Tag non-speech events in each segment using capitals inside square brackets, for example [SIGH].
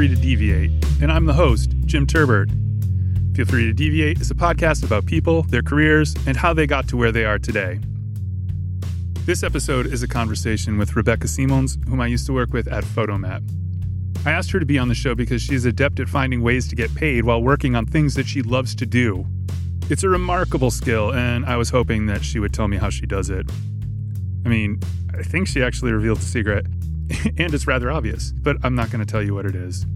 Free to Deviate, and I'm the host, Jim Turbert. Feel Free to Deviate is a podcast about people, their careers, and how they got to where they are today. This episode is a conversation with Rebecca Simons, whom I used to work with at Photomat. I asked her to be on the show because she's adept at finding ways to get paid while working on things that she loves to do. It's a remarkable skill, and I was hoping that she would tell me how she does it. I mean, I think she actually revealed the secret, [LAUGHS] and it's rather obvious, but I'm not going to tell you what it is.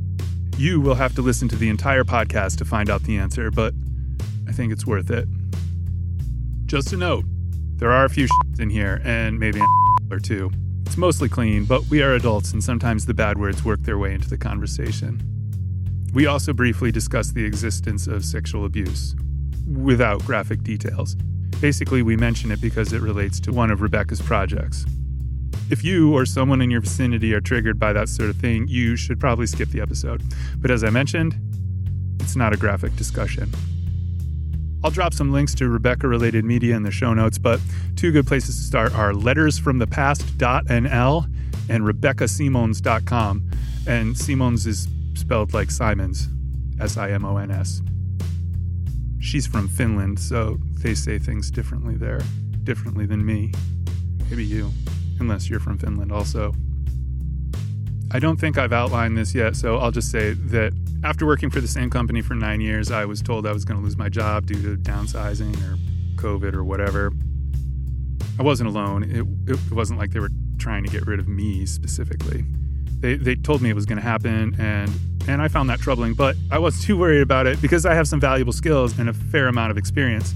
You will have to listen to the entire podcast to find out the answer, but I think it's worth it. Just a note there are a few shits in here, and maybe a [LAUGHS] or two. It's mostly clean, but we are adults, and sometimes the bad words work their way into the conversation. We also briefly discuss the existence of sexual abuse, without graphic details. Basically, we mention it because it relates to one of Rebecca's projects. If you or someone in your vicinity are triggered by that sort of thing, you should probably skip the episode. But as I mentioned, it's not a graphic discussion. I'll drop some links to Rebecca related media in the show notes, but two good places to start are lettersfromthepast.nl and rebeccasimons.com. And Simons is spelled like Simons, S I M O N S. She's from Finland, so they say things differently there, differently than me. Maybe you, unless you're from Finland also. I don't think I've outlined this yet, so I'll just say that after working for the same company for nine years, I was told I was going to lose my job due to downsizing or COVID or whatever. I wasn't alone. It, it wasn't like they were trying to get rid of me specifically. They, they told me it was going to happen, and, and I found that troubling, but I wasn't too worried about it because I have some valuable skills and a fair amount of experience.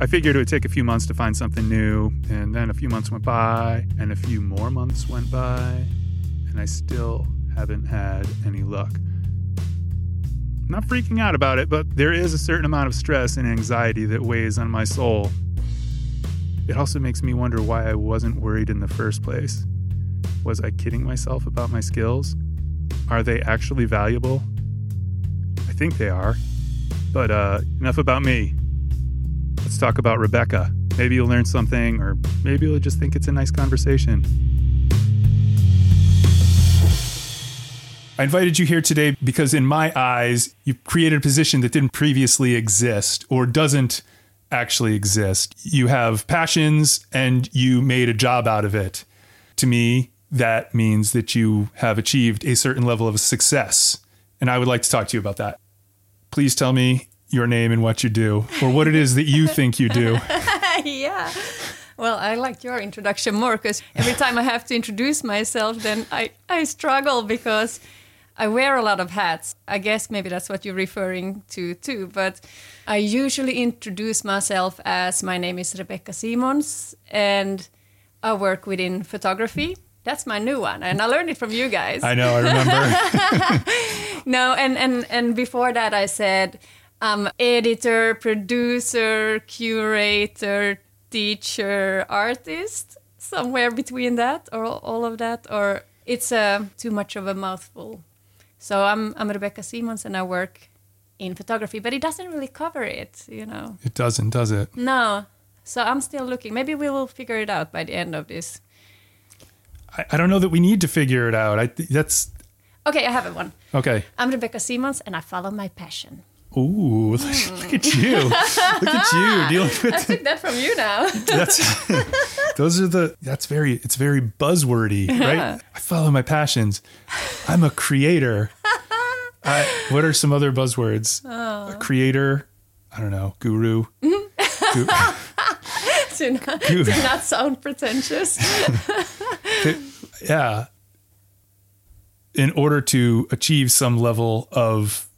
I figured it would take a few months to find something new, and then a few months went by, and a few more months went by, and I still haven't had any luck. I'm not freaking out about it, but there is a certain amount of stress and anxiety that weighs on my soul. It also makes me wonder why I wasn't worried in the first place. Was I kidding myself about my skills? Are they actually valuable? I think they are. But uh, enough about me. Talk about Rebecca. Maybe you'll learn something, or maybe you'll just think it's a nice conversation. I invited you here today because, in my eyes, you've created a position that didn't previously exist or doesn't actually exist. You have passions and you made a job out of it. To me, that means that you have achieved a certain level of success. And I would like to talk to you about that. Please tell me your name and what you do, or what it is that you think you do. [LAUGHS] yeah. Well, I liked your introduction more because every time I have to introduce myself, then I, I struggle because I wear a lot of hats. I guess maybe that's what you're referring to too. But I usually introduce myself as my name is Rebecca Simons and I work within photography. That's my new one, and I learned it from you guys. I know, I remember. [LAUGHS] no, and, and, and before that, I said I'm editor, producer, curator, teacher, artist, somewhere between that, or all of that, or it's uh, too much of a mouthful. So I'm I'm Rebecca Simons and I work in photography, but it doesn't really cover it, you know. It doesn't, does it? No. So I'm still looking. Maybe we will figure it out by the end of this. I, I don't know that we need to figure it out. I that's Okay, I have a one. okay. I'm Rebecca Simons and I follow my passion. Ooh, [LAUGHS] look, look at you! Look at you [LAUGHS] dealing with. I took that from you now. [LAUGHS] that's those are the that's very it's very buzzwordy, right? I follow my passions. I'm a creator. I, what are some other buzzwords? A oh. creator. I don't know. Guru. Gu- to, not, to not sound pretentious. yeah. In order to achieve some level of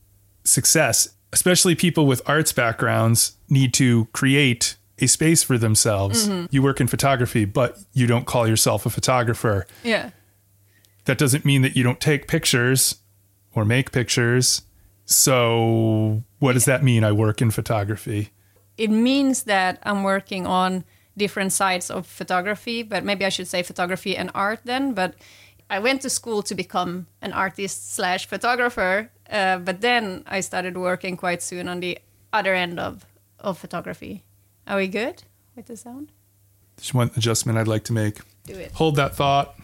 success, especially people with arts backgrounds need to create a space for themselves. Mm-hmm. You work in photography, but you don't call yourself a photographer. yeah. That doesn't mean that you don't take pictures or make pictures. So, what does that mean? I work in photography. It means that I'm working on different sides of photography, but maybe I should say photography and art then. But I went to school to become an artist slash photographer, uh, but then I started working quite soon on the other end of, of photography. Are we good with the sound? There's one adjustment I'd like to make. Do it. Hold that thought.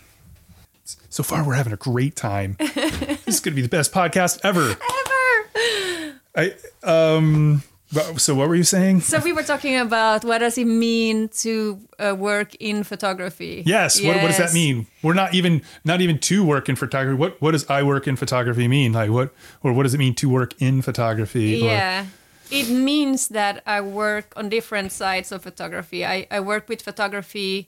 So far, we're having a great time. [LAUGHS] this is going to be the best podcast ever. Ever. I um. But- So what were you saying? So we were talking about what does it mean to uh, work in photography? Yes. What, what does that mean? We're not even not even to work in photography. What what does I work in photography mean? Like what or what does it mean to work in photography? Or- Yeah. It means that I work on different sides of photography. I, I work with photography,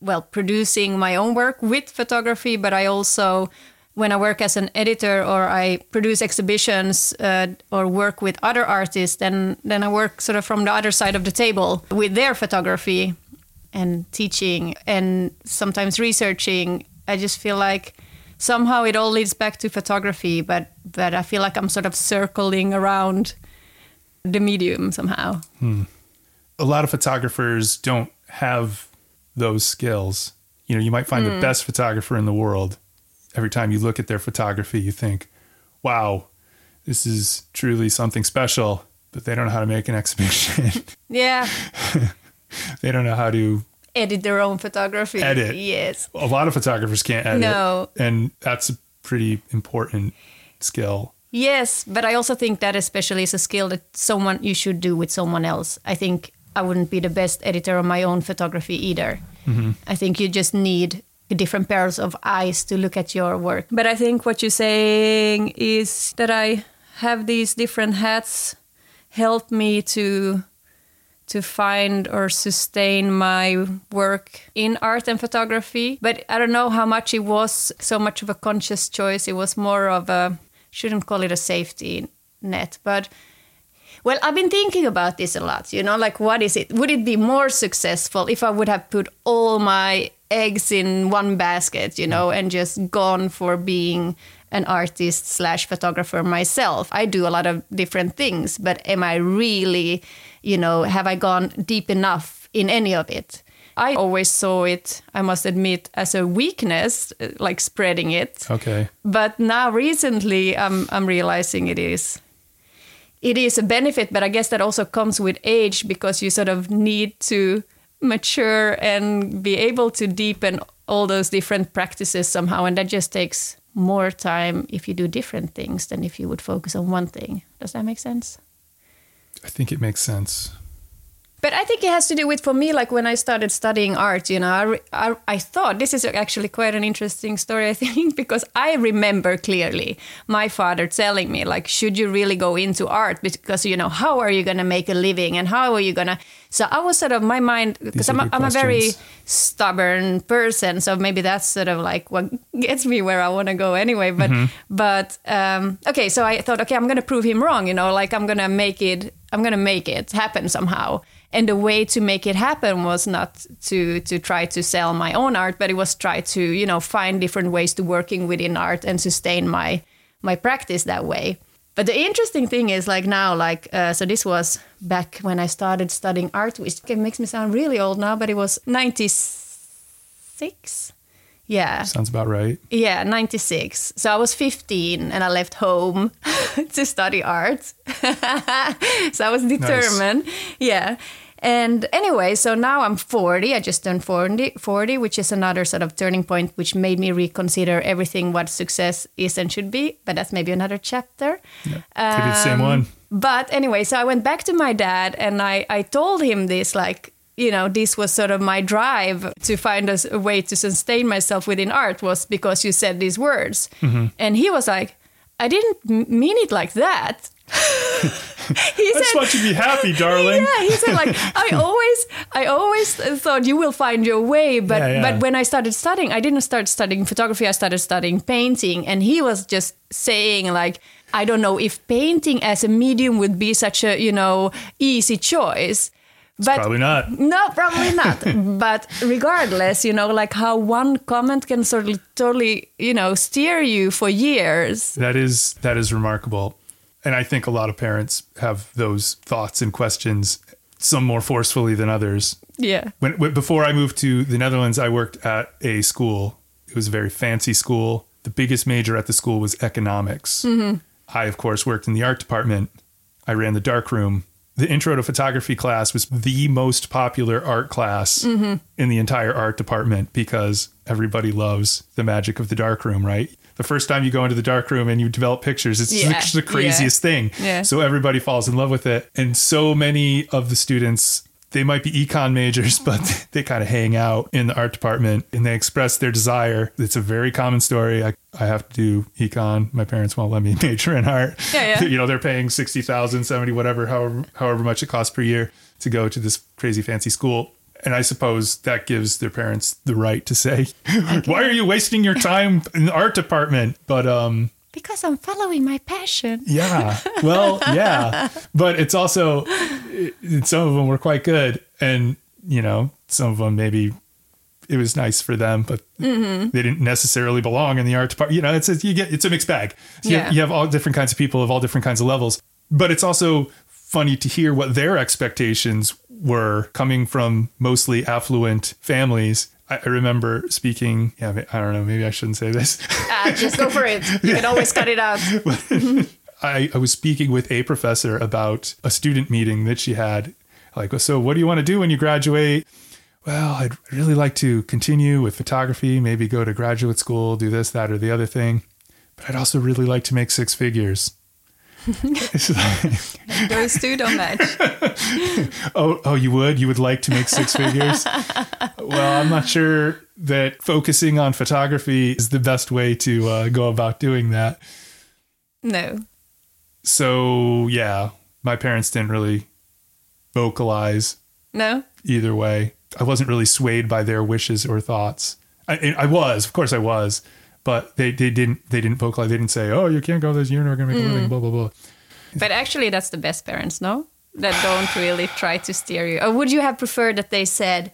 well, producing my own work with photography, but I also, when I work as an editor or I produce exhibitions uh, or work with other artists, then, then I work sort of from the other side of the table with their photography and teaching and sometimes researching. I just feel like somehow it all leads back to photography, but but I feel like I'm sort of circling around the medium somehow. a lot of photographers don't have those skills. You know, you might find the best photographer in the world. Every time you look at their photography, you think, wow, this is truly something special, but they don't know how to make an [LAUGHS] exhibition. Yeah, [LAUGHS] they don't know how to. edit their own photography. Edit. Yes. A lot of photographers can't edit. No. And that's a pretty important skill. Yes, but I also think that especially is a skill that someone you should do with someone else. I think I wouldn't be the best editor of my own photography either. Mm-hmm. I think you just need different pairs of eyes to look at your work. But I think what you're saying is that I have these different hats help me to to find or sustain my work in art and photography. But I don't know how much it was so much of a conscious choice. It was more of a, shouldn't call it a safety net, but well, I've been thinking about this a lot, you know, like what is it? Would it be more successful if I would have put all my eggs in one basket, you know, and just gone for being an artist slash photographer myself? I do a lot of different things, but am I really, you know, have I gone deep enough in any of it? I always saw it, I must admit, as a weakness, uh, like spreading it. Okay. But now recently, I'm I'm realizing it is it is a benefit, but I guess that also comes with age because you sort of need to mature and be able to deepen all those different practices somehow, and that just takes more time if you do different things than if you would focus on one thing. Does that make sense? I think it makes sense. But I think it has to do with, for me, like when I started studying art, you know, I, I, I thought this is actually quite an interesting story, I [LAUGHS] think, because I remember clearly my father telling me, like, should you really go into art? Because, you know, how are you going to make a living and how are you going to. So I was sort of, my mind, because I'm, a, I'm a very stubborn person. So maybe that's sort of like what gets me where I want to go anyway. But, but, um, okay, so I thought, okay, I'm going to prove him wrong, you know, like I'm going to make it, I'm to make it happen somehow and the way to make it happen was not to to try to sell my own art but it was try to you know find different ways to working within art and sustain my my practice that way but the interesting thing is like now like uh, so this was back when i started studying art which makes me sound really old now but it was 96 yeah Sounds about right. yeah, 96. So I was 15 and I left home [LAUGHS] to study art. [LAUGHS] so I was determined. Yeah. And anyway, so now I'm 40. I just turned 40, 40, which is another sort of turning point, which made me reconsider everything what success is and should be. But that's maybe another chapter. Could be the same Um, one. But anyway, so I went back to my dad and I, I told him this like, you know, this was sort of my drive to find a way to sustain myself within art was because you said these words. Mm-hmm. And he was like, I didn't m- mean it like that. [LAUGHS] he I just want you to be happy, [LAUGHS] darling. yeah, he said like I [LAUGHS] always I always thought you will find your way, but Yeah, yeah. but when I started studying, I didn't start studying photography. I started studying painting, and he was just saying like I don't know if painting as a medium would be such a you know easy choice. But Probably not. no, probably not. but regardless, you know, like how one comment can sort of totally, you know, steer you for years. That is that is remarkable. And I think a lot of parents have those thoughts and questions, some more forcefully than others. Yeah. When, when before I moved to the Netherlands, I worked at a school. It was a very fancy school. The biggest major at the school was economics. Mm-hmm. I, of course, worked in the art department. I ran the dark room. the intro to photography class was the most popular art class mm-hmm. in the entire art department because everybody loves the magic of the dark room, right? The first time you go into the dark room and you develop pictures, it's Yeah, just the craziest thing. Yeah. So everybody falls in love with it. And so many of the students, they might be econ majors, [LAUGHS] but they kind of hang out in the art department and they express their desire. It's a very common story. I, I have to do econ. My parents won't let me [LAUGHS] major in art. Yeah, yeah. [LAUGHS] You know, they're paying 60,000, 70, whatever, however, however much it costs per year to go to this crazy fancy school. And I suppose that gives their parents the right to say, [LAUGHS] why are you wasting your time in the art department? But, um, Because I'm following my passion. yeah. [LAUGHS] Well, yeah. But it's also, it, some of them were quite good. And, you know, some of them maybe it was nice for them, but Mm-hmm. they didn't necessarily belong in the art department. You know, it's a, you get, it's a mixed bag. So you- Yeah. you have all different kinds of people of all different kinds of levels. But it's also funny to hear what their expectations were coming from mostly affluent families. I, I remember speaking, yeah, I don't know, maybe I shouldn't say this. Ah, just go for it. You can always cut it out. [LAUGHS] I, I was speaking with a professor about a student meeting that she had. Like, so what do you want to do when you graduate? Well, I'd really like to continue with photography, maybe go to graduate school, do this, that, or the other thing. But I'd also really like to make six figures. Like, Those two don't match. [LAUGHS] oh, oh, you would? You would like to make six figures? well, I'm not sure that focusing on photography is the best way to uh, go about doing that. No. So, yeah, my parents didn't really vocalize No? either way. I wasn't really swayed by their wishes or thoughts. I, I was, of course, I was, but they, they didn't they didn't vocalize. They didn't say, "Oh, you can't go this. You're not gonna make a living." Mm. Blah blah blah. But actually, that's the best parents, no? That don't really try to steer you. Or would you have preferred that they said,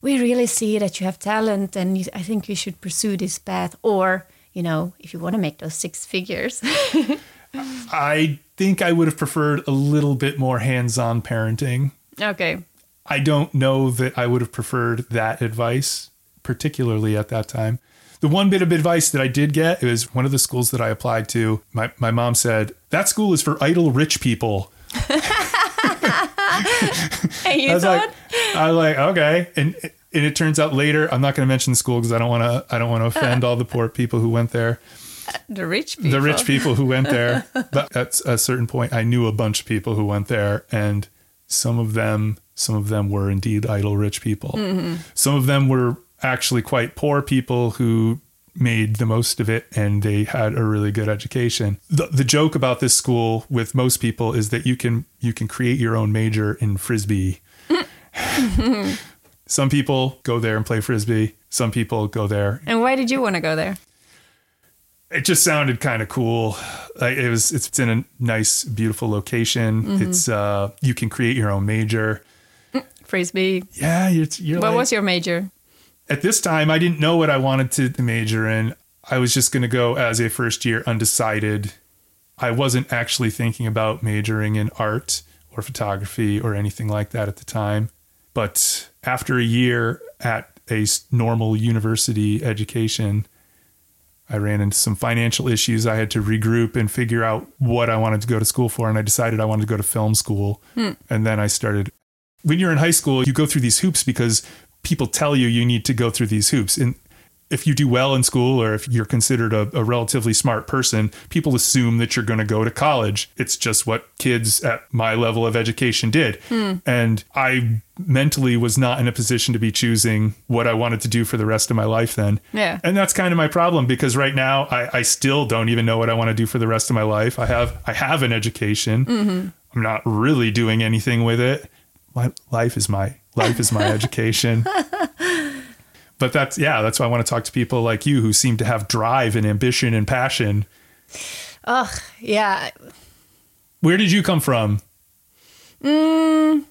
we really see that you have talent and you, I think you should pursue this path? Or, you know, if you want to make those six figures. [LAUGHS] I think I would have preferred a little bit more hands-on parenting. okay. I don't know that I would have preferred that advice, particularly at that time. The one bit of advice that I did get it was one of the schools that I applied to. My, my mom said, That school is for idle rich people. [LAUGHS] And you I was thought? like, I was like, okay. And and it turns out later, I'm not going to mention the school because I don't want to. I don't want to offend all the poor people who went there, the rich people. the rich people who went there. [LAUGHS] But at a certain point, I knew a bunch of people who went there, and some of them, some of them were indeed idle rich people. Mm-hmm. Some of them were actually quite poor people who made the most of it and they had a really good education. The, the joke about this school with most people is that you can you can create your own major in frisbee. [LAUGHS] Some people go there and play frisbee. Some people go there. And why did you want to go there? It just sounded kind of cool. Like it was. It's in a nice, beautiful location. It's uh, you can create your own major. Frisbee. Yeah, you're. you're What like- was your major? At this time, I didn't know what I wanted to major in. I was just going to go as a first year undecided. I wasn't actually thinking about majoring in art or photography or anything like that at the time. But after a year at a normal university education, I ran into some financial issues. I had to regroup and figure out what I wanted to go to school for. And I decided I wanted to go to film school. Hmm. And then I started. When you're in high school, you go through these hoops because people tell you you need to go through these hoops. And if you do well in school or if you're considered a, a relatively smart person, people assume that you're going to go to college. It's just what kids at my level of education did. Hmm. And I mentally was not in a position to be choosing what I wanted to do for the rest of my life then. Yeah. And that's kind of my problem because right now I, I still don't even know what I want to do for the rest of my life. I have I have an education. Mm-hmm. I'm not really doing anything with it. My life is my life is my [LAUGHS] education. But that's yeah, that's why I want to talk to people like you who seem to have drive and ambition and passion. Ugh, yeah. Where did you come from? Mm,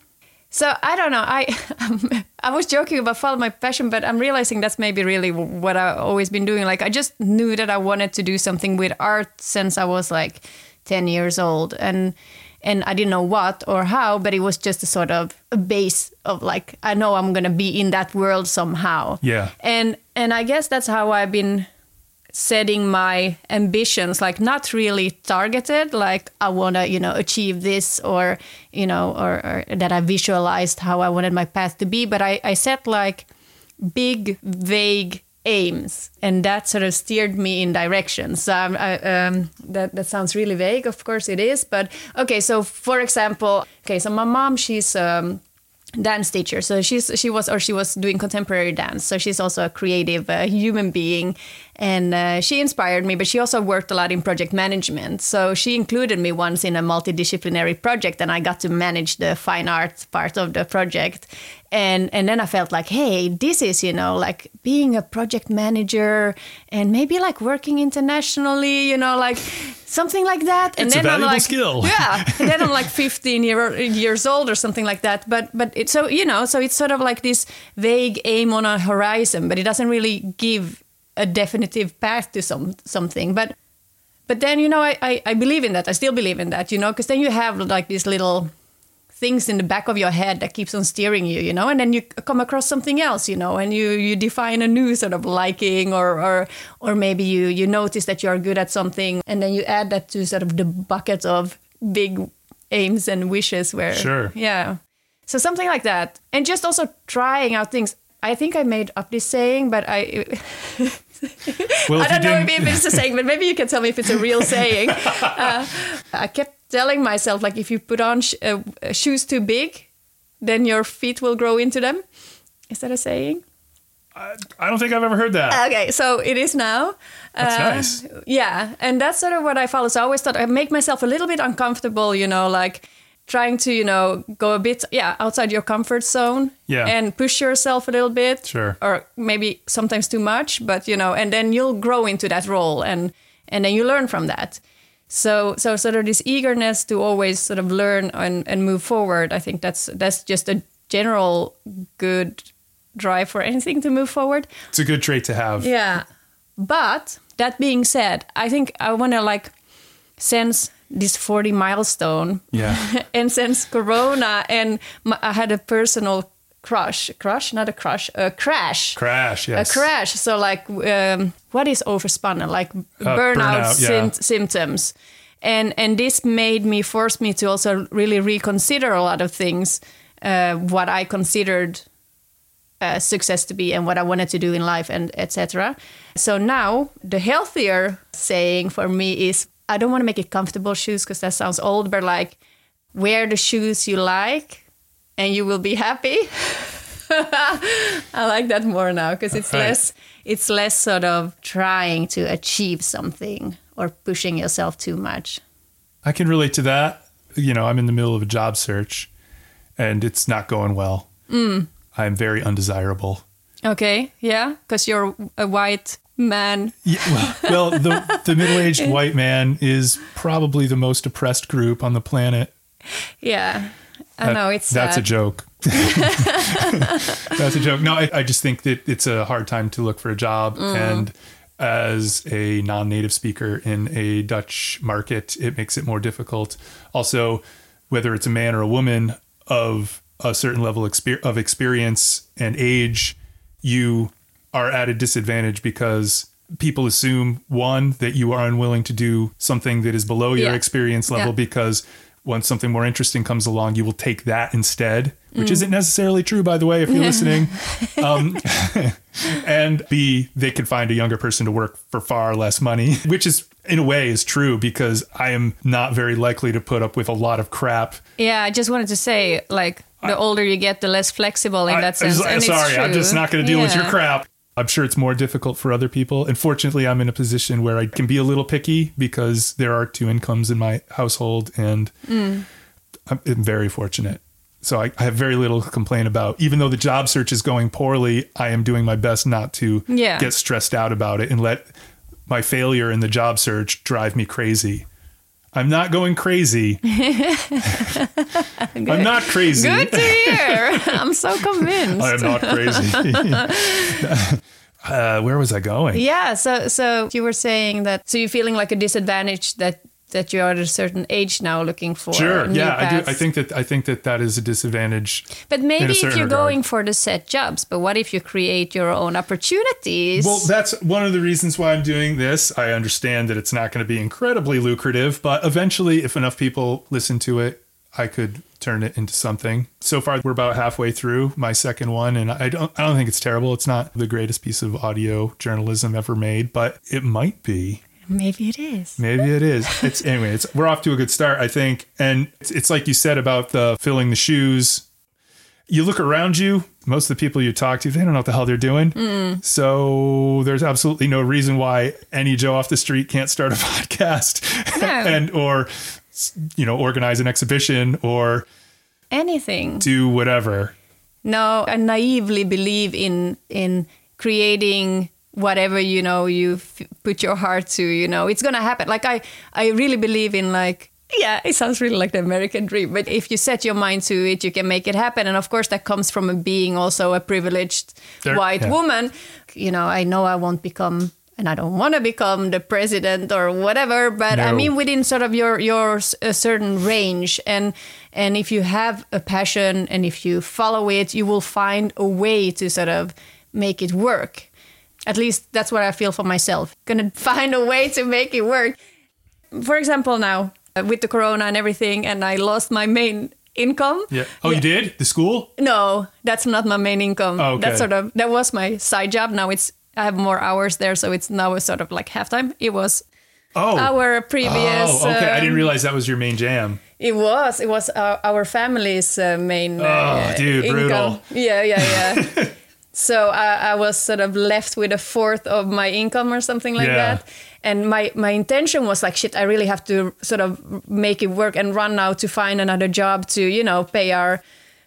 so I don't know. I [LAUGHS] I was joking about follow my passion, but I'm realizing that's maybe really what I've always been doing. Like I just knew that I wanted to do something with art since I was like 10 years old, and and I didn't know what or how, but it was just a sort of a base of like I know I'm gonna be in that world somehow. Yeah. And and I guess that's how I've been setting my ambitions like not really targeted like i want to you know achieve this or you know or, or, that i visualized how i wanted my path to be but i, I set like big vague aims and that sort of steered me in directions so um, I, um, that, that sounds really vague of course it is but okay so for example okay so my mom she's um, dance teacher. So she's she was or she was doing contemporary dance. So she's also a creative uh, human being. And uh, she inspired me but she also worked a lot in project management. So she included me once in a multidisciplinary project and i got to manage the fine arts part of the project. And and then i felt like hey this is you know like being a project manager and maybe like working internationally you know like something like that. And it's then i'm like skill. [LAUGHS] yeah. And then i'm like [LAUGHS] 15 year, years old or something like that. But but it, so you know so it's sort of like this vague aim on a horizon but it doesn't really give a definitive path to some something. But but then you know I, I, I believe in that. I still believe in that you know because then you have like this little things in the back of your head that keeps on steering you you know? And then you come across something else you know? And you you define a new sort of liking or or or maybe you you notice that you're good at something and then you add that to sort of the bucket of big aims and wishes where sure. Yeah. So something like that. And just also trying out things. I think i made up this saying but i well, [LAUGHS] I don't know if it's a saying, but maybe you can tell me if it's a real saying. [LAUGHS] Uh, I kept telling myself, like, if you put on sh- uh, shoes too big, then your feet will grow into them. Is that a saying? I, I don't think I've ever heard that. Okay, so it is now. That's uh, nice. Yeah, and that's sort of what I follow. So I always thought I make myself a little bit uncomfortable, you know, like trying to you know go a bit yeah outside your comfort zone yeah and push yourself a little bit sure or maybe sometimes too much but you know and then you'll grow into that role and and then you learn from that so so sort of this eagerness to always sort of learn and, and move forward i think that's that's just a general good drive for anything to move forward it's a good trait to have yeah but that being said i think i want to like sense this 40 milestone. Yeah. [LAUGHS] and since Corona, and my, I had a personal crush, crush, not a crush, a crash. Crash, yes. A crash. So, like, um, what is overspannen? Like uh, burnout, burnout yeah. symptoms. And, and this made me, force me to also really reconsider a lot of things, uh, what I considered uh, success to be and what I wanted to do in life and etc. So now the healthier saying for me is I don't want to make it comfortable shoes because that sounds old, but like wear the shoes you like and you will be happy. [LAUGHS] I like that more now because it's right. less it's less sort of trying to achieve something or pushing yourself too much. I can relate to that. You know, I'm in the middle of a job search and it's not going well. Mm. I'm very undesirable. Okay, yeah, because you're a white man. Yeah, well, [LAUGHS] well the, the middle aged white man is probably the most oppressed group on the planet. Yeah. I that, know it's that's sad. a joke. [LAUGHS] [LAUGHS] that's a joke. No, I, I, just think that it's a hard time to look for a job. Mm. And as a non native speaker in a Dutch market, it makes it more difficult. Also, whether it's a man or a woman of a certain level of experience and age, you are at a disadvantage because people assume one that you are unwilling to do something that is below your yeah. experience level yeah. because once something more interesting comes along, you will take that instead, which mm. isn't necessarily true, by the way, if you're listening. [LAUGHS] Um, [LAUGHS] and B, they could find a younger person to work for far less money, [LAUGHS] which is in a way is true because I am not very likely to put up with a lot of crap. Yeah, I just wanted to say, like, the older you get, the less flexible in that sense. I, sorry, I'm just not going to deal yeah. with your crap. I'm sure it's more difficult for other people. And fortunately, I'm in a position where I can be a little picky because there are two incomes in my household, and mm. I'm, very fortunate. So I, I, have very little to complain about. Even though the job search is going poorly, I am doing my best not to yeah. get stressed out about it and let my failure in the job search drive me crazy. I'm not going crazy. [LAUGHS] I'm not crazy. Good to hear. I'm so convinced. I am not crazy. [LAUGHS] uh, where was I going? Yeah. So, so you were saying that. So you're feeling like a disadvantage that that you are at a certain age now looking for Sure. Yeah, I do. I think that I think that that is a disadvantage. But maybe if you're regard. going for the set jobs, but what if you create your own opportunities? Well, that's one of the reasons why I'm doing this. I understand that it's not going to be incredibly lucrative, but eventually, if enough people listen to it, I could turn it into something. So far, we're about halfway through my second one, and I don't, I don't think it's terrible. It's not the greatest piece of audio journalism ever made, but it might be. Maybe it is. Maybe it is. It's anyway. It's we're off to a good start, I think. And it's, it's like you said about the filling the shoes. You look around you. Most of the people you talk to, they don't know what the hell they're doing. So there's absolutely no reason why any Joe off the street can't start a [LAUGHS] podcast No. [LAUGHS] and or you know organize an exhibition or Anything. do whatever. No, I naively believe in in creating whatever you know you put your heart to. You know, it's gonna happen. Like I, I really believe in like. Yeah, it sounds really like the American dream, but if you set your mind to it, you can make it happen. And of course, that comes from a being also a privileged There- white yeah. woman. You know, I know I won't become, and I don't want to become the president or whatever. But I No. mean, within sort of your your a certain range and and if you have a passion and if you follow it you will find a way to sort of make it work at least that's what i feel for myself gonna find a way to make it work for example now uh, with the corona and everything and i lost my main income Yeah. Oh, you did the school? no that's not my main income Oh, okay. that's sort of that was my side job now it's i have more hours there so it's now a sort of like half time it was Oh. our previous Oh, okay. I didn't um, realize that was your main jam. It was. It was our, our family's uh, main uh, Oh, dude, income. brutal. Yeah, yeah, yeah. [LAUGHS] so I, I was sort of left with a fourth of my income or something like Yeah. that. And my, my intention was like, shit, I really have to sort of make it work and run now to find another job to, you know, pay our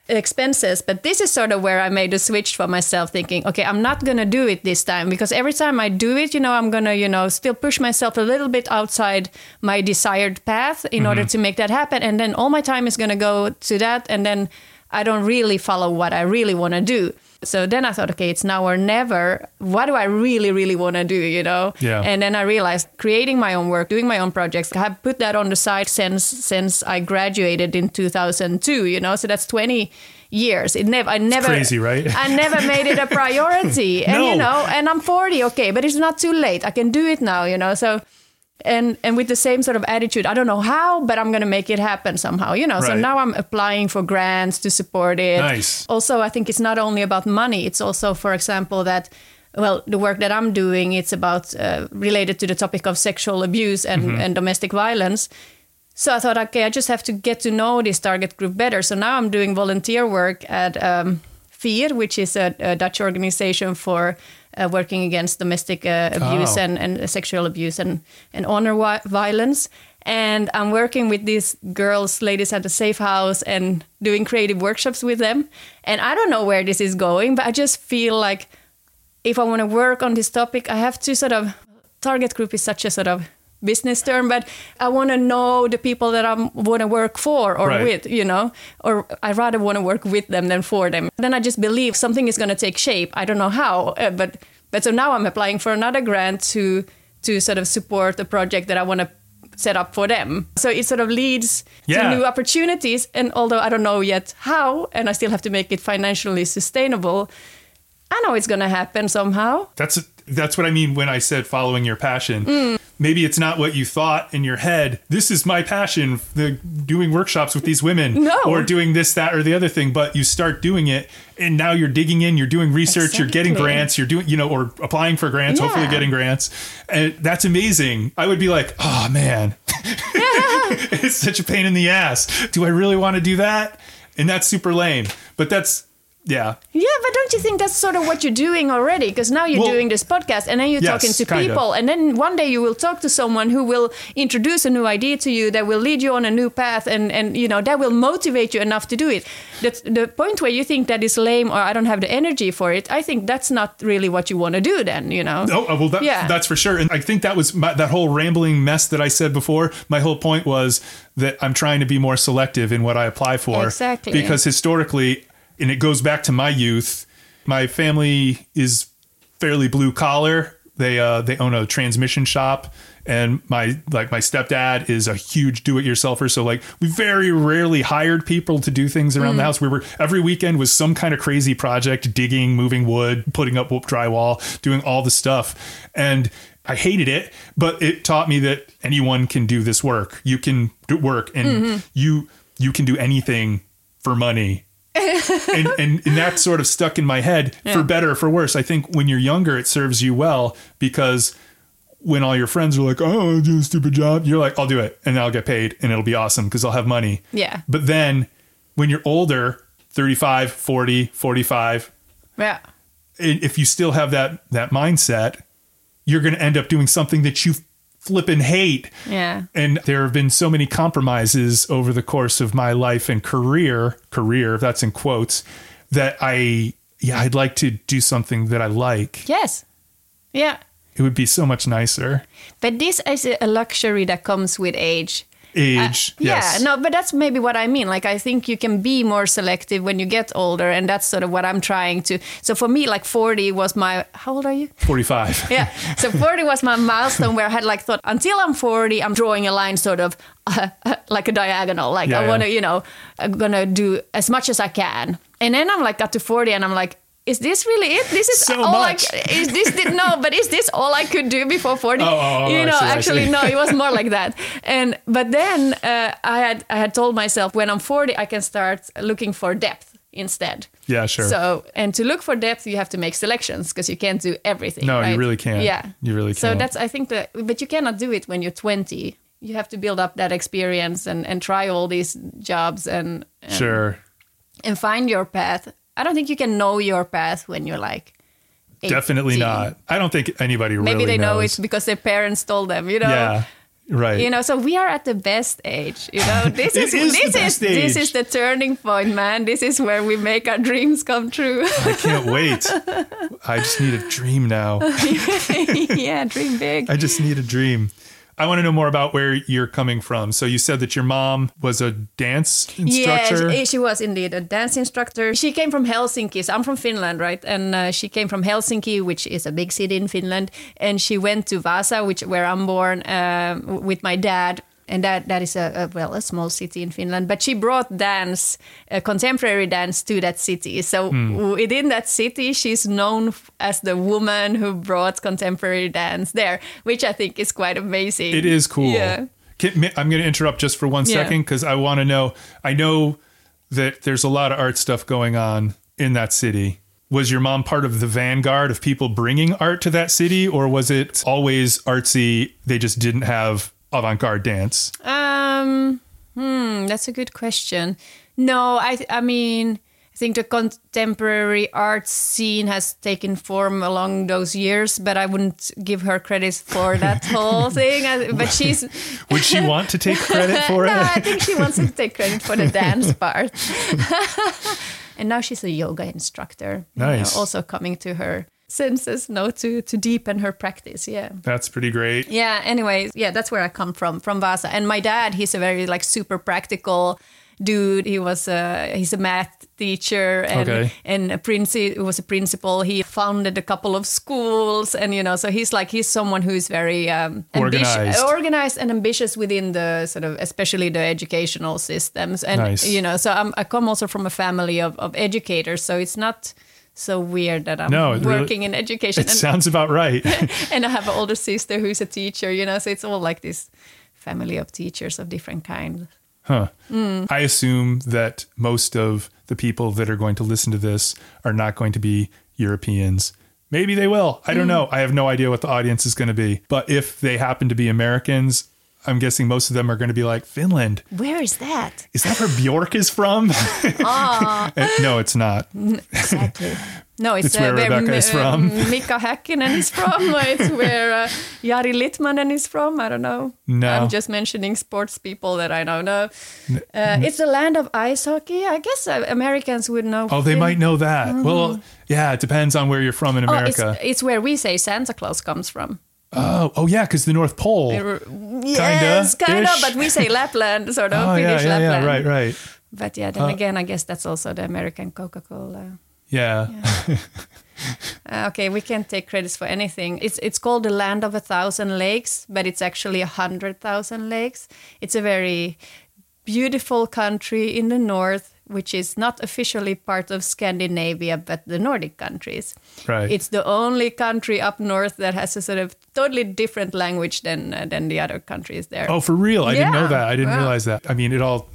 expenses. But this is sort of where I made a switch for myself, thinking, okay, I'm not gonna do it this time because every time I do it, you know, I'm gonna, you know, still push myself a little bit outside my desired path in order mm-hmm. to make that happen. And then all my time is gonna go to that, and then I don't really follow what I really want to do. So then I thought, okay, it's now or never. What do I really, really want to do, you know? Yeah. And then I realized creating my own work, doing my own projects, I have put that on the side since since I graduated in 2002, you know? So that's 20 years. It never I never crazy, right? I never made it a [LAUGHS] priority. And you know, and I'm 40, okay, but it's not too late. I can do it now, you know. So and and with the same sort of attitude i don't know how but i'm going to make it happen somehow you know? So now i'm applying for grants to support it. Nice. also i think it's not only about money it's also for example that well the work that i'm doing it's about uh, related to the topic of sexual abuse and, Mm-hmm. and domestic violence. So i thought okay i just have to get to know this target group better. So now i'm doing volunteer work at um, Fier, which is a, a Dutch organization for uh, working against domestic uh, abuse Oh. and, and sexual abuse and, and honor wi- violence. And I'm working with these girls, ladies at the safe house, and doing creative workshops with them. And I don't know where this is going, but I just feel like if I want to work on this topic, I have to sort of target group is such a sort of business term, but I want to know the people that I want to work for or Right. with, you know, or I rather want to work with them than for them. Then I just believe something is going to take shape. I don't know how, uh, but but so now I'm applying for another grant to to sort of support a project that I want to set up for them. So it sort of leads Yeah. to new opportunities. And although I don't know yet how, and I still have to make it financially sustainable, I know it's going to happen somehow. That's that's what I mean when I said following your passion. Maybe it's not what you thought in your head. This is my passion, the doing workshops with these women No. or doing this that or the other thing, but you start doing it and now you're digging in, you're doing research, you're getting grants, you're doing, you know, or applying for grants, hopefully getting grants. And that's amazing. I would be like, "Oh man. [LAUGHS] [LAUGHS] it's such a pain in the ass. Do I really want to do that?" And that's super lame. But that's yeah. Yeah, but don't you think that's sort of what you're doing already? Because now you're Well, doing this podcast and then you're yes, talking to people, and then one day you will talk to someone who will introduce a new idea to you that will lead you on a new path, and and you know that will motivate you enough to do it. That's the point where you think that is lame or I don't have the energy for it. I think that's not really what you want to do. Then you know. Oh, well, that, Yeah. that's for sure. And I think that was my, that whole rambling mess that I said before. My whole point was that I'm trying to be more selective in what I apply for. Exactly. Because historically, and it goes back to my youth, my family is fairly blue collar. They uh, they own a transmission shop, and my like my stepdad is a huge do-it-yourselfer. So like we very rarely hired people to do things around the house. We were every weekend was some kind of crazy project, digging, moving wood, putting up drywall, doing all the stuff, and I hated it, but it taught me that anyone can do this work. You can do work, and you you can do anything for money and, [LAUGHS] and and that sort of stuck in my head for better or for worse. I think when you're younger, it serves you well because when all your friends are like, "Oh, I'll do a stupid job," you're like, "I'll do it, and I'll get paid, and it'll be awesome because I'll have money." Yeah. But then when you're older, 35, 40, 45, Yeah. if you still have that that mindset, you're going to end up doing something that you flippin' hate. Yeah. And there have been so many compromises over the course of my life and career, career, if that's in quotes, that I, yeah, I'd like to do something that I like. Yes. Yeah. It would be so much nicer. But this is a luxury that comes with age. Age, Uh, Yeah, no, but that's maybe what I mean. Like, I think you can be more selective when you get older, and that's sort of what I'm trying to. So for me, like 40 was my. How old are you? 45. Yeah. So [LAUGHS] 40 was my milestone where I had like thought until I'm 40, I'm drawing a line sort of uh, [LAUGHS] like a diagonal. Like Yeah, I want to, you know, I'm gonna do as much as I can. And then I'm like got to 40 and I'm like, is this really it? This is So all much. I is this did no, but is this all I could do before 40? [LAUGHS] Oh, oh, oh, you I know, see, actually no, it was more [LAUGHS] like that. And but then uh, I had I had told myself when I'm 40 I can start looking for depth instead. Yeah, sure. So, and to look for depth, you have to make selections because you can't do everything. No, you really can't. Yeah, You really can't. So that's I think that, but you cannot do it when you're 20. You have to build up that experience and and try all these jobs and and, Sure. and find your path. I don't think you can know your path when you're like. 18. Definitely not. I don't think anybody Maybe really they know knows. it because their parents told them. You know. Yeah. Right. You know, so we are at the best age. You know, [LAUGHS] this is, is this is this is the turning point, man. This is where we make our dreams come true. I can't [LAUGHS] wait. I just need a dream now. [LAUGHS] yeah, dream big. I just need a dream. I want to know more about where you're coming from. So you said that your mom was a dance instructor. Yeah, she, was indeed a dance instructor. She came from Helsinki. So I'm from Finland, right? And uh, she came from Helsinki, which is a big city in Finland. And she went to Vasa, which where I'm born, um, with my dad. And that, that is a, a well a small city in Finland, but she brought dance, uh, contemporary dance, to that city. So within that city, she's known as the woman who brought contemporary dance there, which I think is quite amazing. It is cool. Yeah. Can, I'm going to interrupt just for one Yeah. second because I want to know. I know that there's a lot of art stuff going on in that city. Was your mom part of the vanguard of people bringing art to that city, or was it always artsy? They just didn't have avant garde dance. Um, hmm, that's a good question. No, I, I mean, I think the contemporary art scene has taken form along those years, but I wouldn't give her credit for that [LAUGHS] whole thing. But she's. [LAUGHS] Would she want to take credit for [LAUGHS] no, it? I think she wants to take credit for the dance part. and now she's a yoga instructor. you know, Nice. also coming to her senses, no, to to deepen her practice. Yeah. That's pretty great. Yeah. Anyways, yeah, that's where I come from, from Vasa. And my dad, he's a very like super practical dude. He was a he's a math teacher and Okay. and a princi- who was a principal. He founded a couple of schools, and you know, so he's like he's someone who's very um, ambitious- Organized. organized and ambitious within the sort of especially the educational systems. And Nice. you know, so I'm, I come also from a family of, of educators, so it's not. So weird that I'm No, it really- working in education. It And- sounds about right. [LAUGHS] and I have an older sister who's a teacher, you know, so it's all like this family of teachers of different kinds. Huh. Mm. I assume that most of the people that are going to listen to this are not going to be Europeans. Maybe they will. I don't Mm. know. I have no idea what the audience is going to be. But if they happen to be Americans, I'm guessing most of them are going to be like, Finland. Where is that? Is that where Bjork is from? Uh, [LAUGHS] no, it's not. Exactly. [LAUGHS] No, it's, It's where uh, Rebecca M- is from. uh, Mika Häkkinen is from. It's [LAUGHS] where uh, Jari Litmanen is from. I don't know. No. I'm just mentioning sports people that I don't know. Uh, it's the land of ice hockey. I guess uh, Americans would know. Oh, they might know that. Well, yeah, it depends on where you're from in Mm-hmm. Oh, it's, America. it's where we say Santa Claus comes from. Oh, oh, yeah, because the North Pole. Yes, kind of, but we say Lapland, sort of Oh, Finnish yeah, yeah, Lapland. right, right. But yeah, then again, I guess that's also the American Coca Cola. Yeah. [LAUGHS] Uh, okay, we can't take credits for anything. It's it's called the land of a thousand lakes, but it's actually a hundred thousand lakes. It's a very beautiful country in the north, which is not officially part of Scandinavia, but the Nordic countries. Right. It's the only country up north that has a sort of totally different language than uh, than the other countries there. Oh, for real? I didn't know that. I didn't Wow. realize that. I mean, it all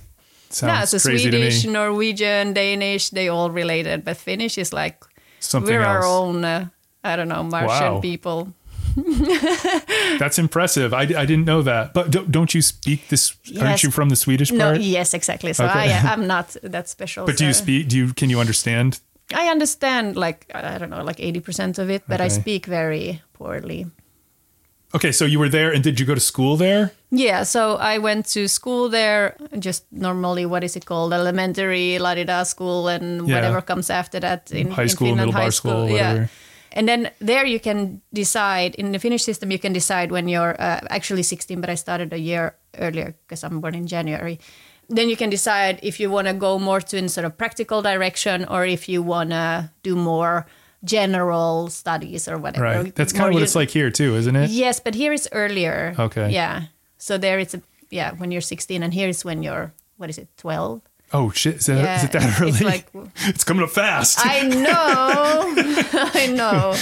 sounds yeah, so crazy Swedish, to me. Norwegian, Danish, they all related, but Finnish is like Something we're our own. Uh, I don't know, Martian Wow. people. [LAUGHS] That's impressive. I, I didn't know that. But don't, don't you speak this? Aren't you from the Swedish No, part? yes, exactly. So Okay. I, uh, [LAUGHS] I'm not that special. But do you speak? Do you? Can you understand? I understand like I don't know, like eighty percent of it, but I speak very poorly. Okay, so you were there, and did you go to school there? Yeah, so I went to school there, just normally what is it called, elementary, la di da school, and Yeah. whatever comes after that in High in school, Finland, middle high bar school, whatever. Yeah. And then there you can decide in the Finnish system you can decide when you're uh, actually 16, but I started a year earlier because I'm born in January. Then you can decide if you want to go more to in sort of practical direction or if you want to do more general studies or whatever. Right. That's kind More of what u- it's like here too, isn't it? Yes, but here it's earlier. Okay. Yeah. So there it's a yeah when you're 16, and here is when you're what is it 12? Oh shit! Is, that, is Yeah, it that early? it's like- [LAUGHS] it's coming up fast. I know, [LAUGHS] I know.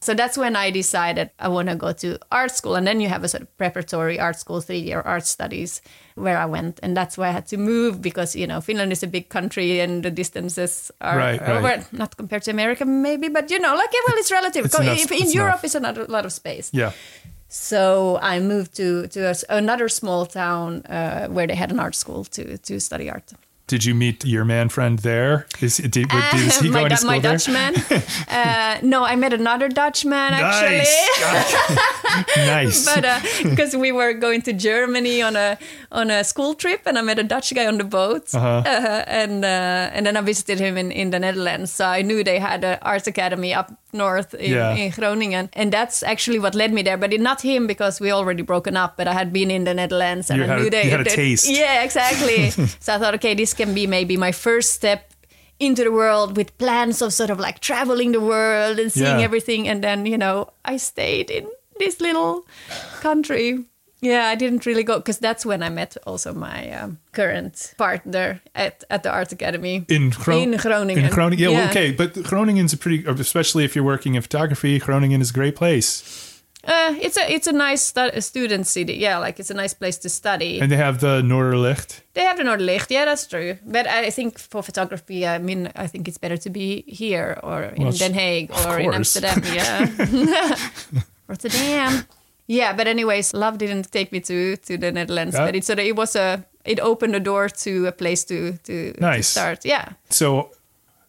So that's when I decided I want to go to art school, and then you have a sort of preparatory art school, three-year art studies, where I went, and that's why I had to move because you know Finland is a big country and the distances are Right, are- right. well, not compared to America maybe, but you know, like yeah, well, it's relative. It's enough- If- in it's Europe, enough. it's a lot of space. yeah. So I moved to to a another small town uh, where they had an art school to to study art. Did you meet your man friend there? Is did, did, is he going to school my there? Dutchman. [LAUGHS] uh, no, I met another Dutchman actually. [LAUGHS] Nice. nice. [LAUGHS] but because we were going to Germany on a on a school trip, and I met a Dutch guy on the boat, Uh-huh. uh, and uh, and then I visited him in, in the Netherlands. So I knew they had an arts academy up north in, Yeah. in Groningen, and that's actually what led me there. But it, not him because we already broken up. But I had been in the Netherlands, and You I a- knew they you had a they- taste. Yeah, exactly. so I thought, okay, this can be maybe my first step into the world with plans of sort of like traveling the world and seeing Yeah. everything. And then you know i stayed in this little country. Yeah i didn't really go because that's when i met also my um, current partner at, at the art academy in, Gro- in groningen. In Groningen, yeah, well, okay, but Groningen's a pretty, especially if you're working in photography. Groningen is a great place, uh, it's a it's a nice stu- student city yeah like it's a nice place to study and they have the Noorderlicht. They have the Noorderlicht, yeah, that's true. But I think for photography, I mean, I think it's better to be here or in Well, Den Haag or in. Amsterdam, [LAUGHS] yeah. [LAUGHS] Rotterdam. Yeah, but anyways, love didn't take me to to the Netherlands, Yeah. but it sort of it was a it opened the door to a place to to, to start. Yeah. So,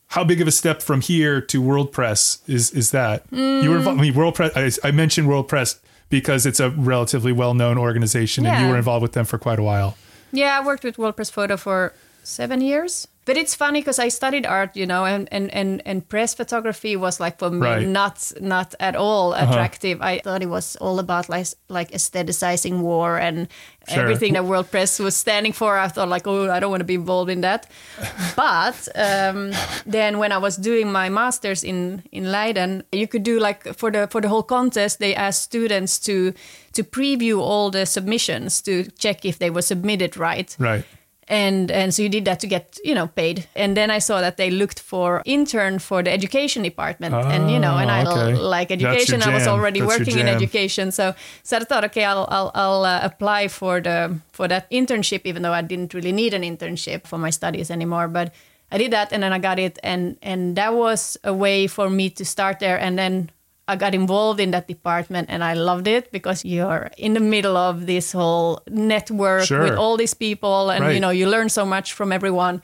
how big of a step from here to World Press is is that? You were involved. I mean, World Press. I, I mentioned World Press because it's a relatively well-known organization, and you were involved with them for quite a while. Yeah, I worked with World Press Photo for seven years. But it's funny because I studied art, you know, and, and, and, and press photography was like for me Right. Uh-huh. not not at all attractive. I thought it was all about like like aestheticizing war and Sure. everything that World Press was standing for. I thought like, oh, I don't want to be involved in that. [LAUGHS] but um, then when I was doing my masters in in Leiden, you could do like for the for the whole contest, they asked students to to preview all the submissions to check if they were submitted right Right. And and so you did that to get you know paid. And then i saw that they looked for intern for the education department. And you know and i Ah, okay. like education. i was already That's working in education. So so i thought okay i'll i'll, I'll uh, apply for the for that internship even though i didn't really need an internship for my studies anymore. But i did that and then i got it. And and that was a way for me to start there. And then I got involved in that department and I loved it because you're in the middle of this whole network Sure. with all these people and Right. you know you learn so much from everyone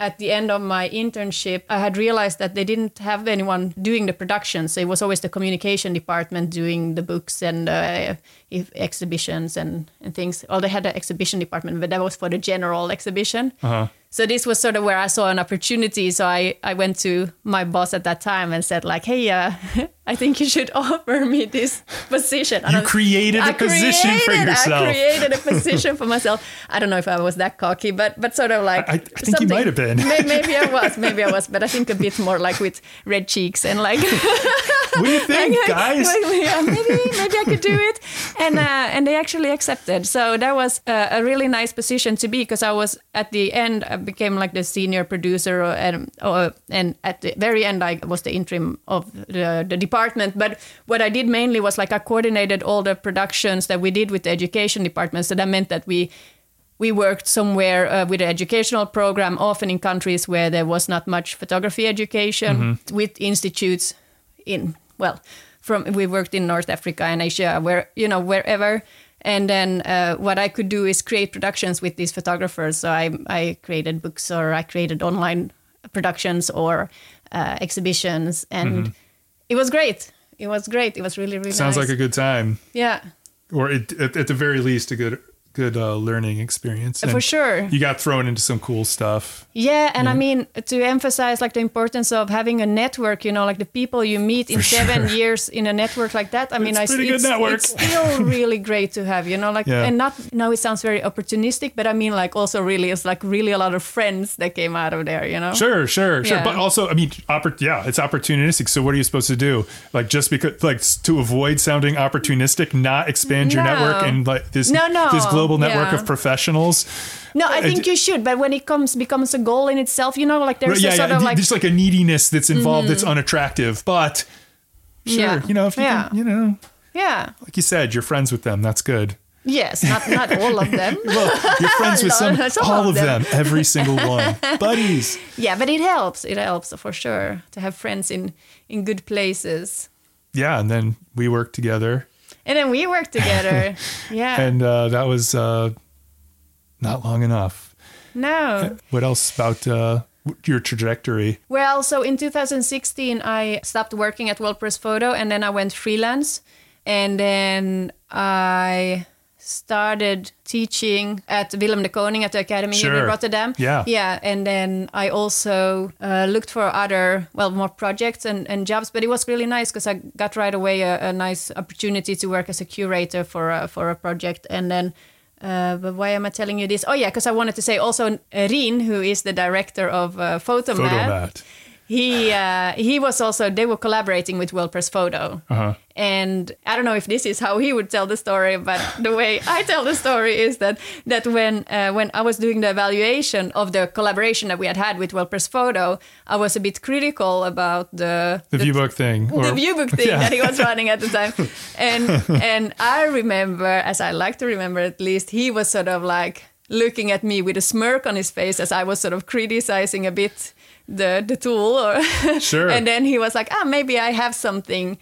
at the end of my internship i had realized that they didn't have anyone doing the production so it was always the communication department doing the books and uh, if exhibitions and, and things well they had an exhibition department but that was for the general exhibition Uh-huh. So this was sort of where I saw an opportunity. So I, I went to my boss at that time and said like, hey, uh, [LAUGHS] I think you should [LAUGHS] offer me this position. You created a I position for yourself. I created a [LAUGHS] position for myself. I don't know if I was that cocky, but but sort of like I- I think you might have been. May- Maybe I was, maybe I was, but I think a bit more like with red cheeks and like What do you think, guys? yeah, maybe maybe I could do it, and uh, and they actually accepted. So that was uh, a really nice position to be because I was at the end I became like the senior producer, uh, and uh, and at the very end I was the interim of the, the department. But what I did mainly was like I coordinated all the productions that we did with the education department. So that meant that we we worked somewhere uh, with an educational program, often in countries where there was not much photography education, with institutes in well, from we worked in North Africa and Asia, where you know wherever. And then uh, what I could do is create productions with these photographers. So I I created books or I created online productions or uh, exhibitions, and it was great. It was great. It was really really Sounds nice. like a good time, yeah. or it, at, at the very least, a good good uh, learning experience. For sure. You got thrown into some cool stuff. Yeah, and I mean to emphasize like the importance of having a network. You know, like the people you meet in For seven sure. years in a network like that. I mean, It's I, pretty good it's, network. it's [LAUGHS] still really great to have. You know, like Yeah. and not now it sounds very opportunistic, but I mean like also really it's like really a lot of friends that came out of there. You know. Sure, sure, sure. Yeah. But also, I mean, oppor- yeah, it's opportunistic. So what are you supposed to do? Like just because, like, to avoid sounding opportunistic, not expand your No. network and like this No, no. this global network Yeah. of professionals. No, I Uh, think you should, but when it comes becomes a goal in itself, you know, like there's yeah, a sort yeah. of like. There's like a neediness that's involved that's unattractive, but sure, Yeah. you know, if you Yeah. can, you know, yeah, like you said, you're friends with them. That's good. yes, not not all of them. [LAUGHS] Well, you're friends with [LAUGHS] some, No, all of of them. them, every single one, [LAUGHS] buddies. Yeah, but it helps. It helps for sure to have friends in in good places. Yeah, and then we work together, And then we worked together. [LAUGHS] Yeah. and uh, that was uh, not long enough. no. What else about uh, your trajectory? Well, so in 2016, I stopped working at World Press Photo and then I went freelance. And then I started teaching at Willem de Kooning at the Academy here in Rotterdam. Yeah. Yeah. And then I also uh, looked for other, well, more projects and, and jobs. But it was really nice because I got right away a, a nice opportunity to work as a curator for a, for a project. And then uh, but why am I telling you this? Oh yeah, because I wanted to say also Rien, who is the director of uh, Photomat, Photomat. He uh, he was also they were collaborating with World Press Photo, Uh-huh. and I don't know if this is how he would tell the story, but the way I tell the story is that that when uh, when I was doing the evaluation of the collaboration that we had had with World Press Photo, I was a bit critical about the The viewbook thing. the viewbook thing [LAUGHS] Yeah. that he was running at the time. [LAUGHS] And and I remember, as I like to remember at least, he was sort of like looking at me with a smirk on his face as I was sort of criticizing a bit the the tool or [LAUGHS] Sure. and then he was like, ah, maybe I have something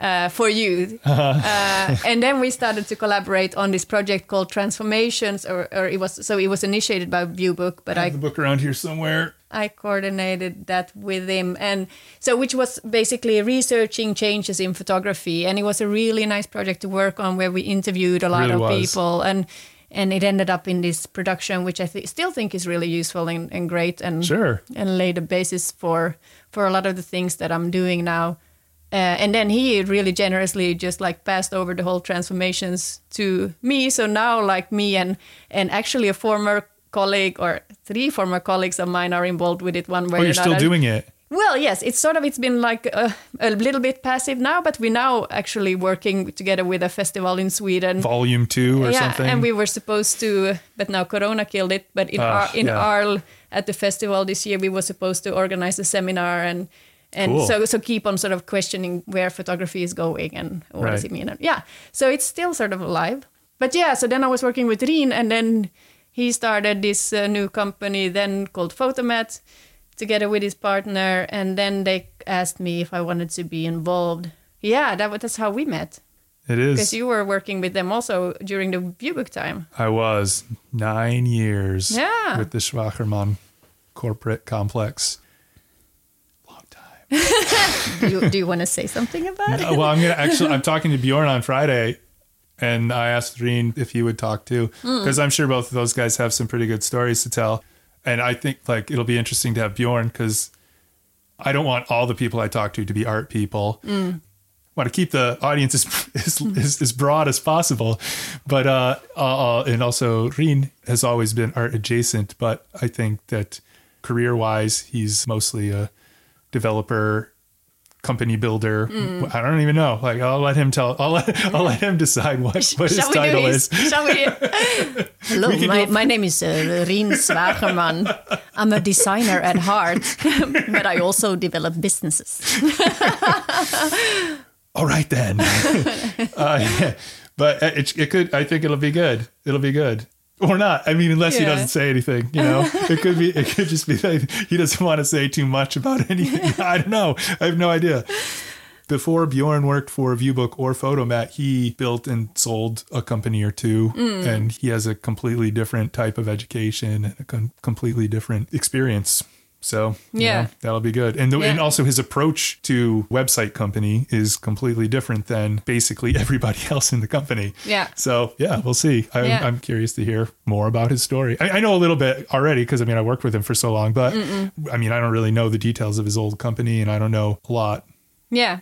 uh, for you. [LAUGHS] uh, and then we started to collaborate on this project called Transformations, or, or it was so it was initiated by Viewbook, but I I the book around here somewhere. I coordinated that with him, and so which was basically researching changes in photography, and it was a really nice project to work on where we interviewed a lot Really of was. people, and and it ended up in this production, which I th- still think is really useful and, and great, and Sure. and laid a basis for for a lot of the things that I'm doing now. Uh, and then he really generously just like passed over the whole transformations to me. So now, like me and and actually a former colleague or three former colleagues of mine are involved with it one way Oh, or you're still doing it. Well, yes, it's sort of it's been like a, a little bit passive now, but we're now actually working together with a festival in Sweden. Volume two or yeah, something. and we were supposed to, but now Corona killed it. But in Ah, Ar- in yeah. Arles at the festival this year, we were supposed to organize a seminar and and Cool. so so keep on sort of questioning where photography is going and what does it mean. And yeah, so it's still sort of alive. But yeah, so then I was working with Rien, and then he started this uh, new company then called Photomat together with his partner, and then they asked me if I wanted to be involved. Yeah, that was that's how we met it is. because you were working with them also during the Viewbook time. I was nine years Yeah. with the Zwagerman corporate complex. Long time. [LAUGHS] do you, do you want to say something about it? Uh, well, I'm gonna actually. I'm talking to Bjorn on Friday, and I asked Rien if he would talk too, because I'm sure both of those guys have some pretty good stories to tell. And I think like it'll be interesting to have Bjorn because I don't want all the people I talk to to be art people. Want to keep the audience as as, as, as broad as possible, but uh, uh, and also Rien has always been art adjacent. But I think that career wise, he's mostly a developer, company builder. I don't even know. Like I'll let him tell. I'll let [LAUGHS] I'll let him decide what what his Shall we do title his? is. [LAUGHS] Shall we? [LAUGHS] Hello, can my, my name is uh, Rien Zwagerman. I'm a designer at heart, but I also develop businesses. all right then. uh, but it, it could. I think it'll be good. It'll be good. Or not. I mean, unless he doesn't say anything, you know, [LAUGHS] it could be. It could just be that he doesn't want to say too much about [LAUGHS] anything. I don't know. I have no idea. Before Bjorn worked for Viewbook or Photomat, he built and sold a company or two, Mm. and he has a completely different type of education and a com- completely different experience. So you Yeah. know, that'll be good. And the, and also his approach to website company is completely different than basically [LAUGHS] everybody else in the company. Yeah. So yeah, we'll see. I, Yeah. I'm curious to hear more about his story. I, I know a little bit already because I mean I worked with him for so long, but I mean I don't really know the details of his old company, and I don't know a lot, Yeah.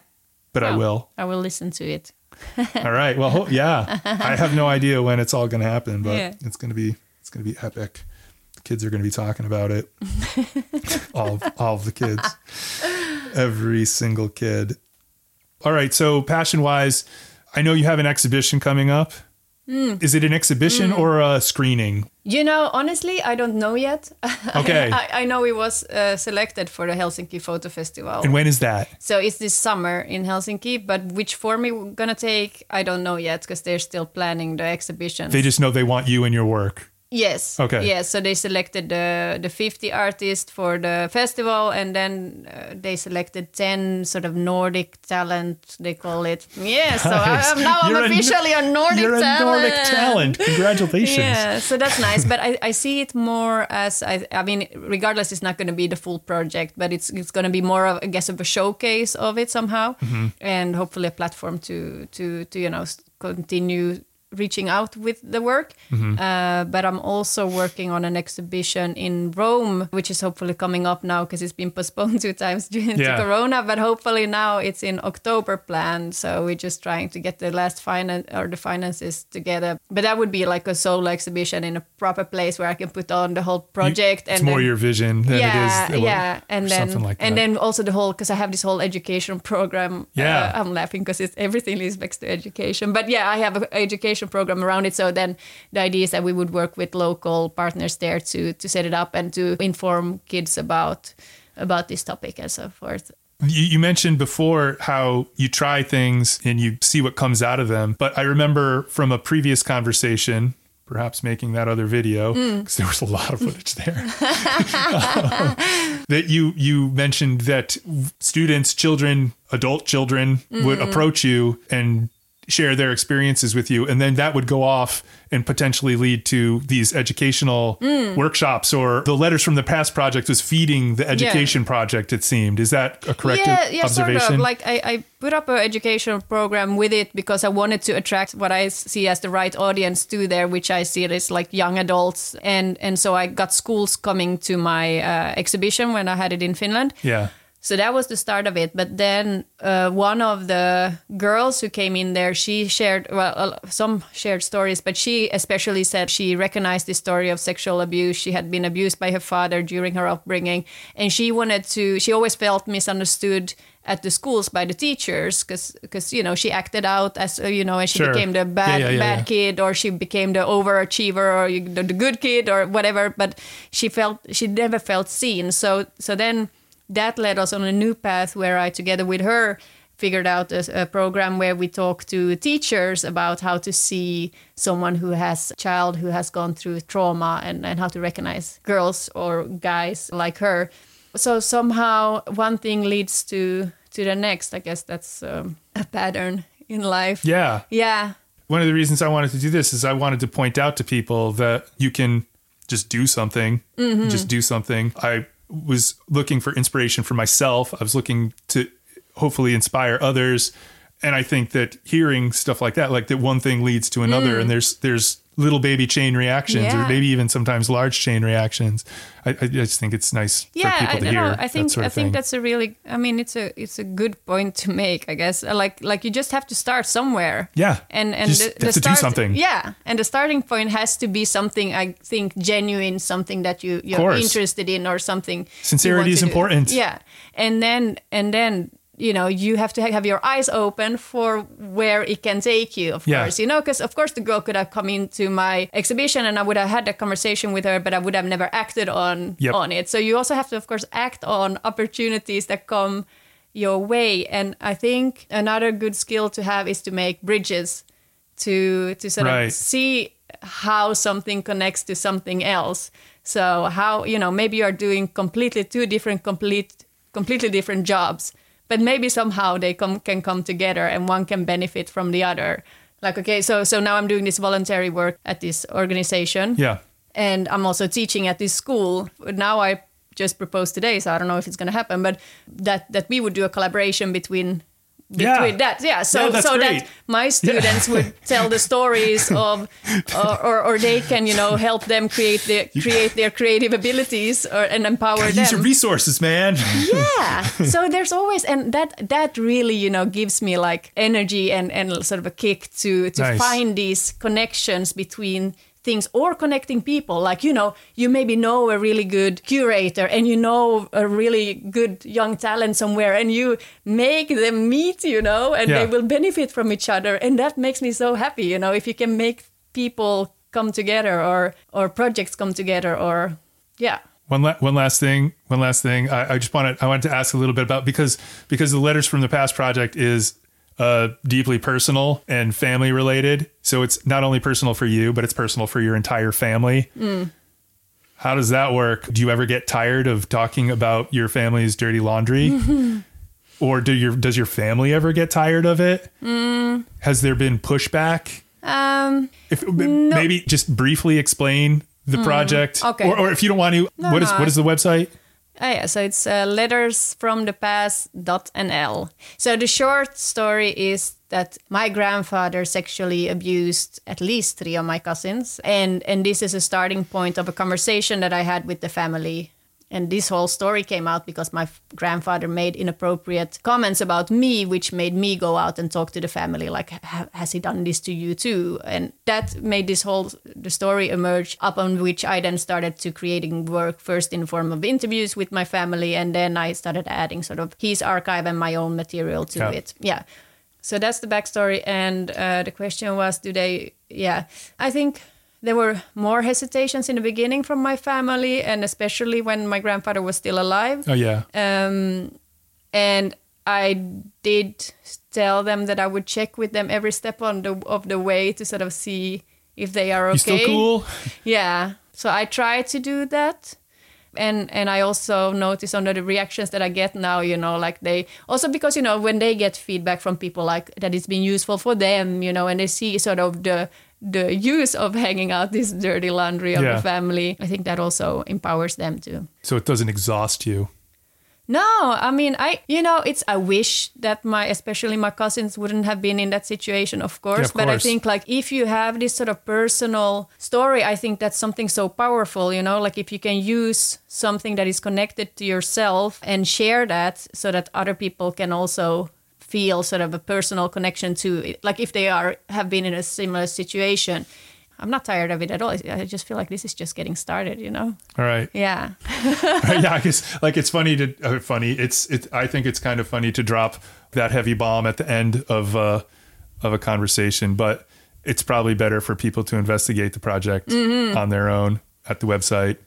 but I Oh. will. I will listen to it. [LAUGHS] All right. Well, ho- yeah. [LAUGHS] I have no idea when it's all going to happen, but Yeah. it's going to be it's going to be epic. Kids are going to be talking about it. [LAUGHS] all of, all of the kids, every single kid. All right. So passion wise, I know you have an exhibition coming up. Hmm. Is it an exhibition or a screening? You know, honestly, I don't know yet. [LAUGHS] Okay. I, I know it was uh, selected for the Helsinki Photo Festival. And when is that? So it's this summer in Helsinki, but which form it's gonna take, I don't know yet because they're still planning the exhibition. They just know they want you and your work. Yes. Okay. Yes. So they selected the the 50 artists for the festival, and then uh, they selected 10 sort of Nordic talent. They call it. Yeah. So I, am now I'm You're a- officially a, Nordic You're a talent. Nordic talent. Congratulations. [LAUGHS] Yeah, so that's nice. But I, I see it more as I, I mean, regardless, it's not going to be the full project, but it's it's going to be more of I guess of a showcase of it somehow, and hopefully a platform to to to you know continue reaching out with the work. Uh, but I'm also working on an exhibition in Rome, which is hopefully coming up now because it's been postponed [LAUGHS] two times due to Corona. But hopefully now it's in October planned. So we're just trying to get the last finance or the finances together. But that would be like a solo exhibition in a proper place where I can put on the whole project. It's and more then- your vision than yeah, it is. yeah, and then something like and then also the whole because I have this whole education program. Yeah. uh, I'm laughing because it's everything is back to education. But yeah, I have an education program around it. So then the idea is that we would work with local partners there to to set it up and to inform kids about about this topic and so forth. You, you mentioned before how you try things and you see what comes out of them. But I remember from a previous conversation, perhaps making that other video, mm. because there was a lot of footage there, [LAUGHS] that you you mentioned that students, children, adult children would mm. approach you and share their experiences with you and then that would go off and potentially lead to these educational workshops or the letters from the past project was feeding the education project it seemed. Is that a correct yeah, yeah, observation sort of. Like I, I put up an educational program with it because I wanted to attract what I see as the right audience to there, which I see it as like young adults, and and so I got schools coming to my uh, exhibition when I had it in Finland. yeah So that was the start of it. But then uh, one of the girls who came in there, she shared, well, some shared stories, but she especially said she recognized the story of sexual abuse. She had been abused by her father during her upbringing. And she wanted to, she always felt misunderstood at the schools by the teachers because, because you know, she acted out as, uh, you know, and she Sure. became the bad, Yeah, yeah, bad yeah. kid or she became the overachiever or you- the, the good kid or whatever. But she felt, she never felt seen. So, so then, that led us on a new path where I, together with her, figured out a, a program where we talk to teachers about how to see someone who has a child who has gone through trauma and, and how to recognize girls or guys like her. So somehow one thing leads to to the next. I guess that's um, a pattern in life. yeah Yeah. one of the reasons I wanted to do this is I wanted to point out to people that you can just do something, just do something. I was looking for inspiration for myself. I was looking to hopefully inspire others. And I think that hearing stuff like that, like that one thing leads to another, mm. and there's there's little baby chain reactions or maybe even sometimes large chain reactions. I, I just think it's nice yeah, for people I to don't hear. know. I think sort I think thing. that's a really. I mean, it's a it's a good point to make. I guess Uh, like like you just have to start somewhere. Yeah, and and just the, have the to do something. Yeah, and the starting point has to be something I think genuine, something that you you're interested in, or something. Sincerity is important. Yeah, and then and then you know you have to have your eyes open for where it can take you. Of Yeah. course, you know, because of course the girl could have come into my exhibition and I would have had a conversation with her, but I would have never acted on Yep. on it. So you also have to, of course, act on opportunities that come your way. And I think another good skill to have is to make bridges to to sort Right. of see how something connects to something else. So how you know maybe you are doing completely two different complete completely different jobs, but maybe somehow they come can come together and one can benefit from the other. Like okay, so so now I'm doing this voluntary work at this organization yeah. and I'm also teaching at this school. Now I just proposed today, so I don't know if it's going to happen, but that that we would do a collaboration between Yeah. between that. Yeah, so Yeah, so great. that my students would [LAUGHS] tell the stories of, or, or, or they can you know help them create their create their creative abilities or and empower Gotta them use your resources, man. yeah [LAUGHS] so there's always and that that really you know gives me like energy and and sort of a kick to to Nice. find these connections between things or connecting people like you know you maybe know a really good curator and you know a really good young talent somewhere and you make them meet you know and Yeah. they will benefit from each other and that makes me so happy you know if you can make people come together or or projects come together or yeah One, la- one last thing. One last thing. I, I just wanted I wanted to ask a little bit about because because the letters from the past project is uh, deeply personal and family related. So it's not only personal for you, but it's personal for your entire family. How does that work? Do you ever get tired of talking about your family's dirty laundry? [LAUGHS] or do your does your family ever get tired of it? Has there been pushback? um If maybe just briefly explain the project, Mm, okay. or, or if you don't want to, what is no, what is the website? Oh, yeah, so it's uh, lettersfromthepast.nl. So the short story is that my grandfather sexually abused at least three of my cousins, and and this is a starting point of a conversation that I had with the family. And this whole story came out because my f- grandfather made inappropriate comments about me, which made me go out and talk to the family, like, "Has he done this to you too?" And that made this whole the story emerge. Upon which I then started to creating work first in the form of interviews with my family, and then I started adding sort of his archive and my own material to Yeah. it. Yeah. So that's the backstory. And uh, the question was, do they? Yeah, I think there were more hesitations in the beginning from my family, and especially when my grandfather was still alive. Oh yeah, Um, and I did tell them that I would check with them every step on the of the way to sort of see if they are okay. you still cool? [LAUGHS] Yeah. So I try to do that. And and I also notice on the reactions that I get now, you know, like they also because you know when they get feedback from people like that it's been useful for them, you know, and they see sort of the the use of hanging out this dirty laundry of Yeah. the family, I think that also empowers them too. So it doesn't exhaust you. No, I mean, I you know, it's I wish that my especially my cousins wouldn't have been in that situation, of course. of but I think like if you have this sort of personal story, I think that's something so powerful. You know, like if you can use something that is connected to yourself and share that, so that other people can also feel sort of a personal connection to. Like if they are have been in a similar situation. I'm not tired of it at all. I just feel like this is just getting started, you know? All right. Yeah. [LAUGHS] yeah, I guess like it's funny to uh, funny. It's it. I think it's kind of funny to drop that heavy bomb at the end of uh, of a conversation, but it's probably better for people to investigate the project Mm-hmm. on their own at the website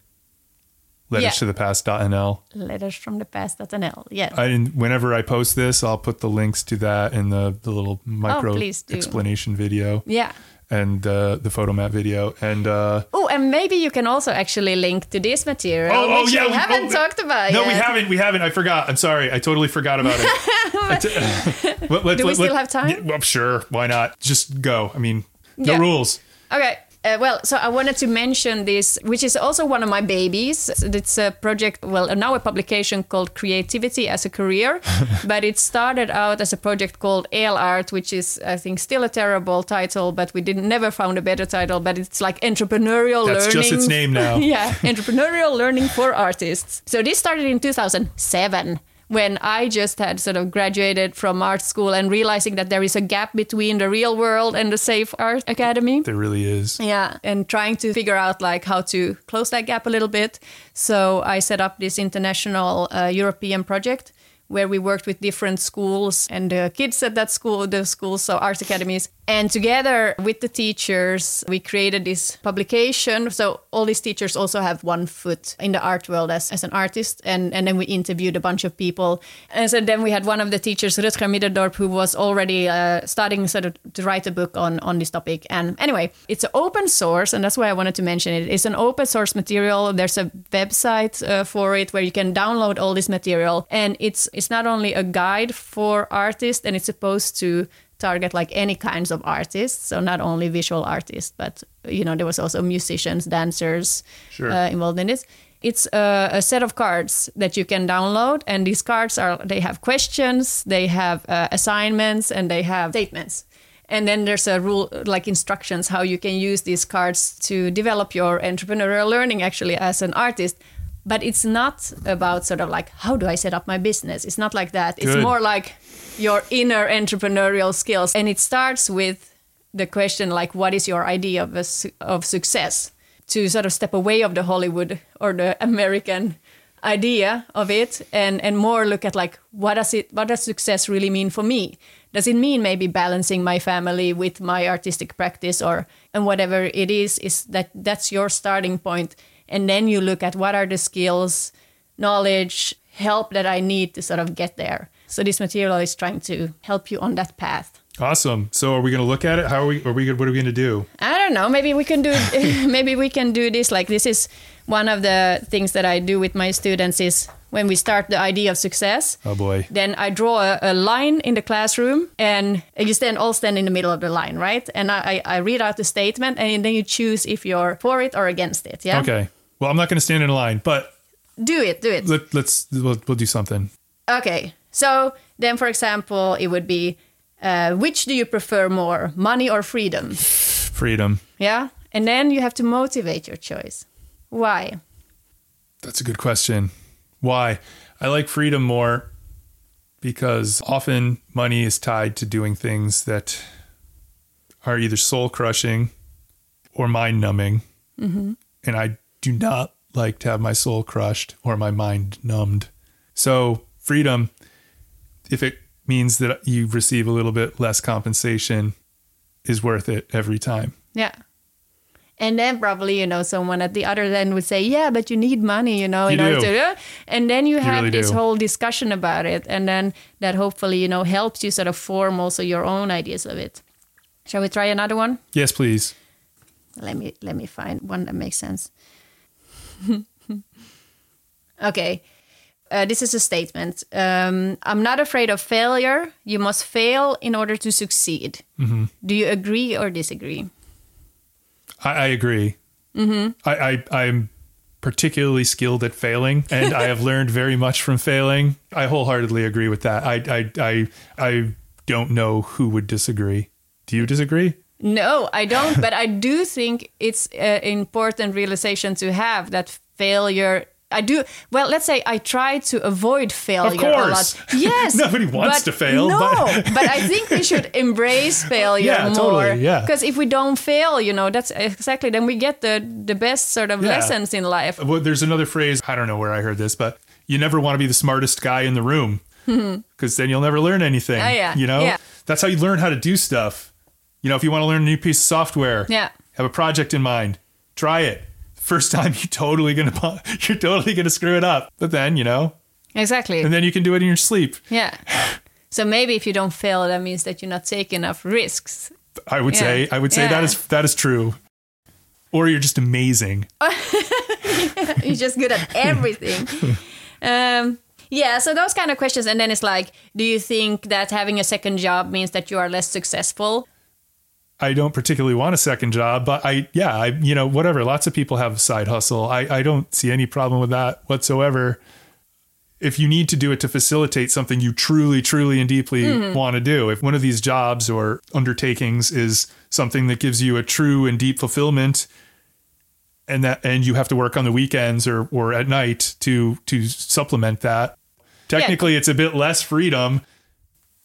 letters Yeah. to the past.nl. Letters from the past.nl. Yeah. I and whenever I post this, I'll put the links to that in the the little micro Oh, explanation video yeah. and uh, the photo map video and. uh Oh, and maybe you can also actually link to this material, Oh, oh, yeah, we haven't oh, talked about No, yet. we haven't. We haven't. I forgot. I'm sorry. I totally forgot about it. [LAUGHS] [LAUGHS] Let- let- Do we let- still have time? Yeah, well, sure. Why not? Just go. I mean, no Yeah. rules. Okay. Uh, well, so I wanted to mention this, which is also one of my babies. It's a project, well, now a publication called Creativity as a Career, [LAUGHS] but it started out as a project called Ale Art, which is, I think, still a terrible title, but we didn't never found a better title. But it's like entrepreneurial That's learning. just its name now. [LAUGHS] yeah, entrepreneurial learning for artists. So this started in 2007 when I just had sort of graduated from art school and realizing that there is a gap between the real world and the safe art academy. There really is. Yeah, and trying to figure out like how to close that gap a little bit. So I set up this international uh, European project where we worked with different schools and the kids at that school, the schools, so art academies. And together with the teachers, we created this publication. So all these teachers also have one foot in the art world as, as an artist. And, and then we interviewed a bunch of people. And so then we had one of the teachers, Rutger Middendorp, who was already uh, starting sort of to write a book on, on this topic. And anyway, it's an open source, and that's why I wanted to mention it. It's an open source material. There's a website uh, for it where you can download all this material. And it's it's not only a guide for artists, and it's supposed to target like any kinds of artists. So not only visual artists but you know there was also musicians dancers Sure. uh, involved in this. It's a, a set of cards that you can download and these cards are they have questions they have uh, assignments and they have statements. And then there's a rule like instructions how you can use these cards to develop your entrepreneurial learning actually as an artist. But it's not about sort of like how do i set up my business? It's not like that. It's more like your inner entrepreneurial skills. And it starts with the question like what is your idea of, a, of success? To sort of step away of the hollywood or the american idea of it and and more look at like what does it what does success really mean for me? Does it mean maybe balancing my family with my artistic practice or and whatever it is is that that's your starting point. And then you look at what are the skills knowledge help that i need to sort of get there so this material is trying to help you on that path Awesome. So are we going to look at it? How are we? Are we? What are we going to do? I don't know. Maybe we can do. [LAUGHS] maybe we can do this. Like this is one of the things that I do with my students is when we start the idea of success. Oh boy. Then I draw a, a line in the classroom, and you stand all stand in the middle of the line, right? And I, I I read out the statement, and then you choose if you're for it or against it. Yeah. Okay. Well, I'm not going to stand in a line, but Do it. Do it. let, let's we'll, we'll do something. Okay. So then, for example, it would be, uh, which do you prefer more, money or freedom? Freedom. Yeah. And then you have to motivate your choice. Why? That's a good question. Why? I like freedom more because often money is tied to doing things that are either soul crushing or mind numbing. And I do not like to have my soul crushed or my mind numbed. So, freedom, if it means that you receive a little bit less compensation, is worth it every time. Yeah. And then probably, you know, someone at the other end would say, yeah, but you need money, you know, in You order do. to. And then you have really this do. whole discussion about it. And then that hopefully, you know, helps you sort of form also your own ideas of it. Shall we try another one? Yes, please. Let me let me find one that makes sense. [LAUGHS] okay. Uh, this is a statement. Um, I'm not afraid of failure. You must fail in order to succeed. Do you agree or disagree? I, I agree. Mm-hmm. I, I I'm particularly skilled at failing, and I have [LAUGHS] learned very much from failing. I wholeheartedly agree with that. I I I I don't know who would disagree. Do you disagree? No, I don't. but I do think it's an important realization to have that failure. I do. Well, let's say I try to avoid failure a course. lot. Yes, [LAUGHS] Nobody wants to fail, No, but- but I [LAUGHS] think we should embrace failure Yeah, more. totally, yeah. Because if we don't fail, you know, that's exactly then we get the the best sort of Yeah. lessons in life. Well, there's another phrase. I don't know where I heard this, but you never want to be the smartest guy in the room hmm. because then you'll never learn anything. Oh, yeah, You know, yeah. that's how you learn how to do stuff. You know, if you want to learn a new piece of software, Yeah. have a project in mind, try it. First time, you're totally gonna [LAUGHS] you're totally gonna screw it up. But then, you know, Exactly. and then you can do it in your sleep. yeah. So maybe if you don't fail, that means that you're not taking enough risks. I would Yeah. say I would say that Yeah. is that is true. Or you're just amazing. [LAUGHS] You're just good at everything. [LAUGHS] um, yeah, so those kind of questions. And then it's like, do you think that having a second job means that you are less successful? I don't particularly want a second job, but I, yeah, I, you know, whatever. Lots of people have a side hustle. I, I don't see any problem with that whatsoever. If you need to do it to facilitate something you truly, truly, and deeply mm-hmm. want to do, if one of these jobs or undertakings is something that gives you a true and deep fulfillment, and that, and you have to work on the weekends or or at night to to supplement that, technically, it's a bit less freedom.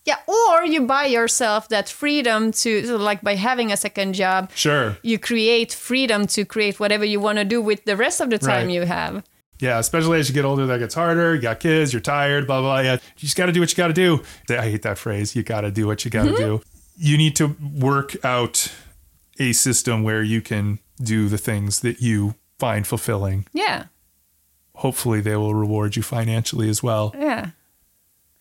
Yeah, or you buy yourself that freedom to, so like by having a second job, Sure. you create freedom to create whatever you want to do with the rest of the time Right. you have. Yeah, especially as you get older, that gets harder. You got kids, you're tired, blah, blah, blah. Yeah, you just got to do what you got to do. I hate that phrase. You got to do what you got to mm-hmm. do. You need to work out a system where you can do the things that you find fulfilling. Yeah, Hopefully, they will reward you financially as well. yeah,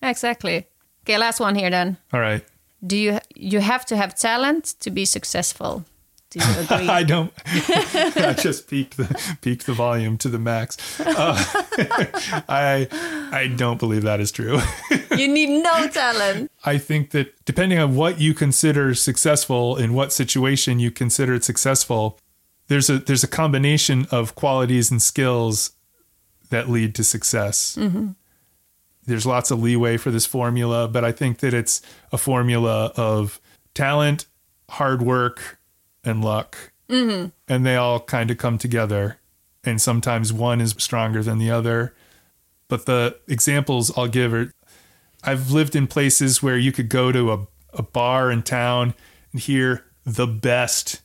exactly. Okay, last one here then. All right. Do you you have to have talent to be successful? Do you [LAUGHS] agree? I don't. [LAUGHS] I just peaked the peaked the volume to the max. Uh, [LAUGHS] I I don't believe that is true. you need no talent. I think that depending on what you consider successful, in what situation you consider it successful, there's a there's a combination of qualities and skills that lead to success. There's lots of leeway for this formula, but I think that it's a formula of talent, hard work, and luck, mm-hmm. and they all kind of come together. And sometimes one is stronger than the other. But the examples I'll give are I've lived in places where you could go to a, a bar in town and hear the best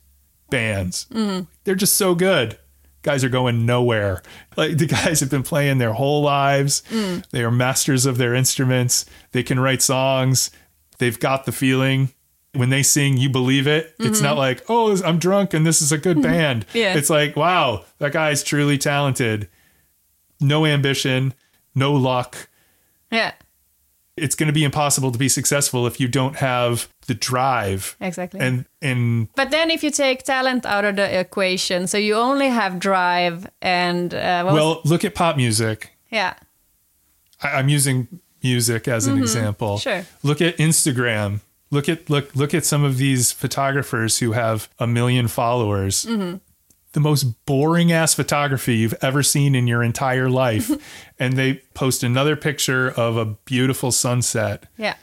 bands. Mm-hmm. They're just so good. Guys are going nowhere. Like the guys have been playing their whole lives. Mm. They are masters of their instruments. They can write songs. They've got the feeling. When they sing, you believe it. It's not mm-hmm. like, oh, I'm drunk and this is a good mm-hmm. band. Yeah. It's like, wow, that guy's truly talented. No ambition, no luck Yeah, it's going to be impossible to be successful if you don't have the drive exactly. and and but then if you take talent out of the equation, so you only have drive and uh, what was- well look at pop music yeah, I, i'm using music as an example Mm-hmm. Sure. look at instagram look at look look at some of these photographers who have a million followers Mm-hmm. The most boring ass photography you've ever seen in your entire life [LAUGHS] and they post another picture of a beautiful sunset yeah.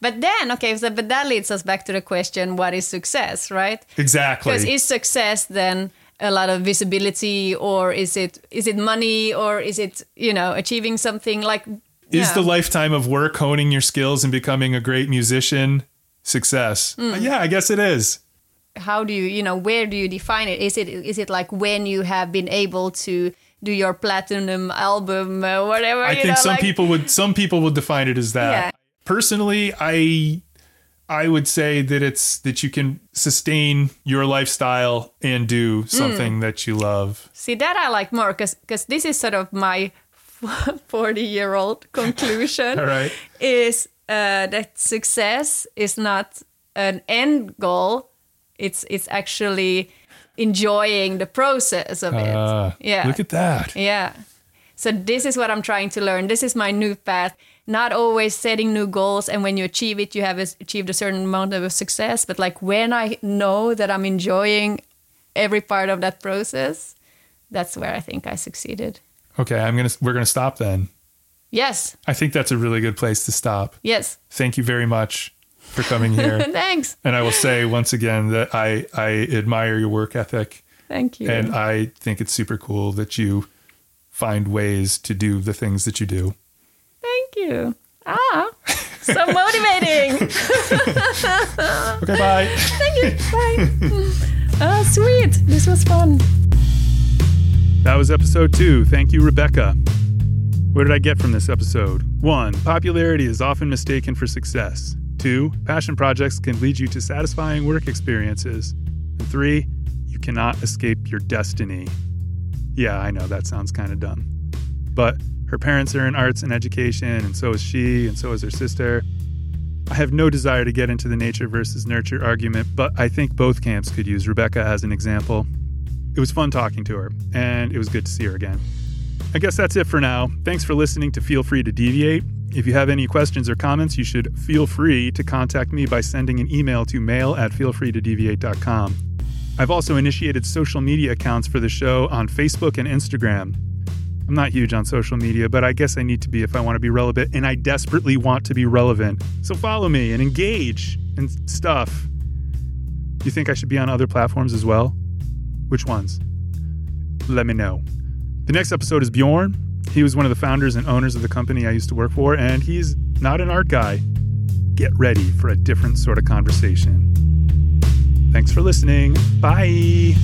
But then, okay, so but that leads us back to the question: What is success, right? exactly Because is success then a lot of visibility, or is it is it money, or is it you know achieving something like? Is yeah. the lifetime of work honing your skills and becoming a great musician success? Uh, yeah, I guess it is. How do you you know where do you define it? Is it is it like when you have been able to do your platinum album, uh, whatever? I think know, some like- people would some people would define it as that. Yeah. Personally, I I would say that it's that you can sustain your lifestyle and do something that you love. See that I like more because because this is sort of my [LAUGHS] forty year old [LAUGHS] conclusion. All right. is uh, that success is not an end goal. It's it's actually enjoying the process of it. Ah, yeah. Look at that. yeah. So this is what I'm trying to learn. This is my new path. Not always setting new goals, and when you achieve it, you have achieved a certain amount of success. But like when I know that I'm enjoying every part of that process, that's where I think I succeeded. Okay, I'm gonna we're gonna stop then. Yes, I think that's a really good place to stop. yes. Thank you very much for coming [LAUGHS] here. Thanks. and I will say once again that I I admire your work ethic. Thank you. And I think it's super cool that you find ways to do the things that you do. Thank you. Ah, so motivating. [LAUGHS] [LAUGHS] Okay, bye. Thank you. Bye. Ah, sweet. This was fun. That was episode two. Thank you, Rebecca. What did I get from this episode? One, popularity is often mistaken for success. Two, passion projects can lead you to satisfying work experiences. And three, you cannot escape your destiny. Yeah, I know that sounds kind of dumb. But her parents are in arts and education, and so is she, and so is her sister. I have no desire to get into the nature versus nurture argument, but I think both camps could use Rebecca as an example. It was fun talking to her, and it was good to see her again. I guess that's it for now. Thanks for listening to Feel Free to Deviate. If you have any questions or comments, you should feel free to contact me by sending an email to mail at feelfreetodeviate.com. I've also initiated social media accounts for the show on Facebook and Instagram. I'm not huge on social media, but I guess I need to be if I want to be relevant, and I desperately want to be relevant. So follow me and engage and stuff. You think I should be on other platforms as well? Which ones? Let me know. The next episode is Bjorn. He was one of the founders and owners of the company I used to work for, and he's not an art guy. Get ready for a different sort of conversation. Thanks for listening. Bye.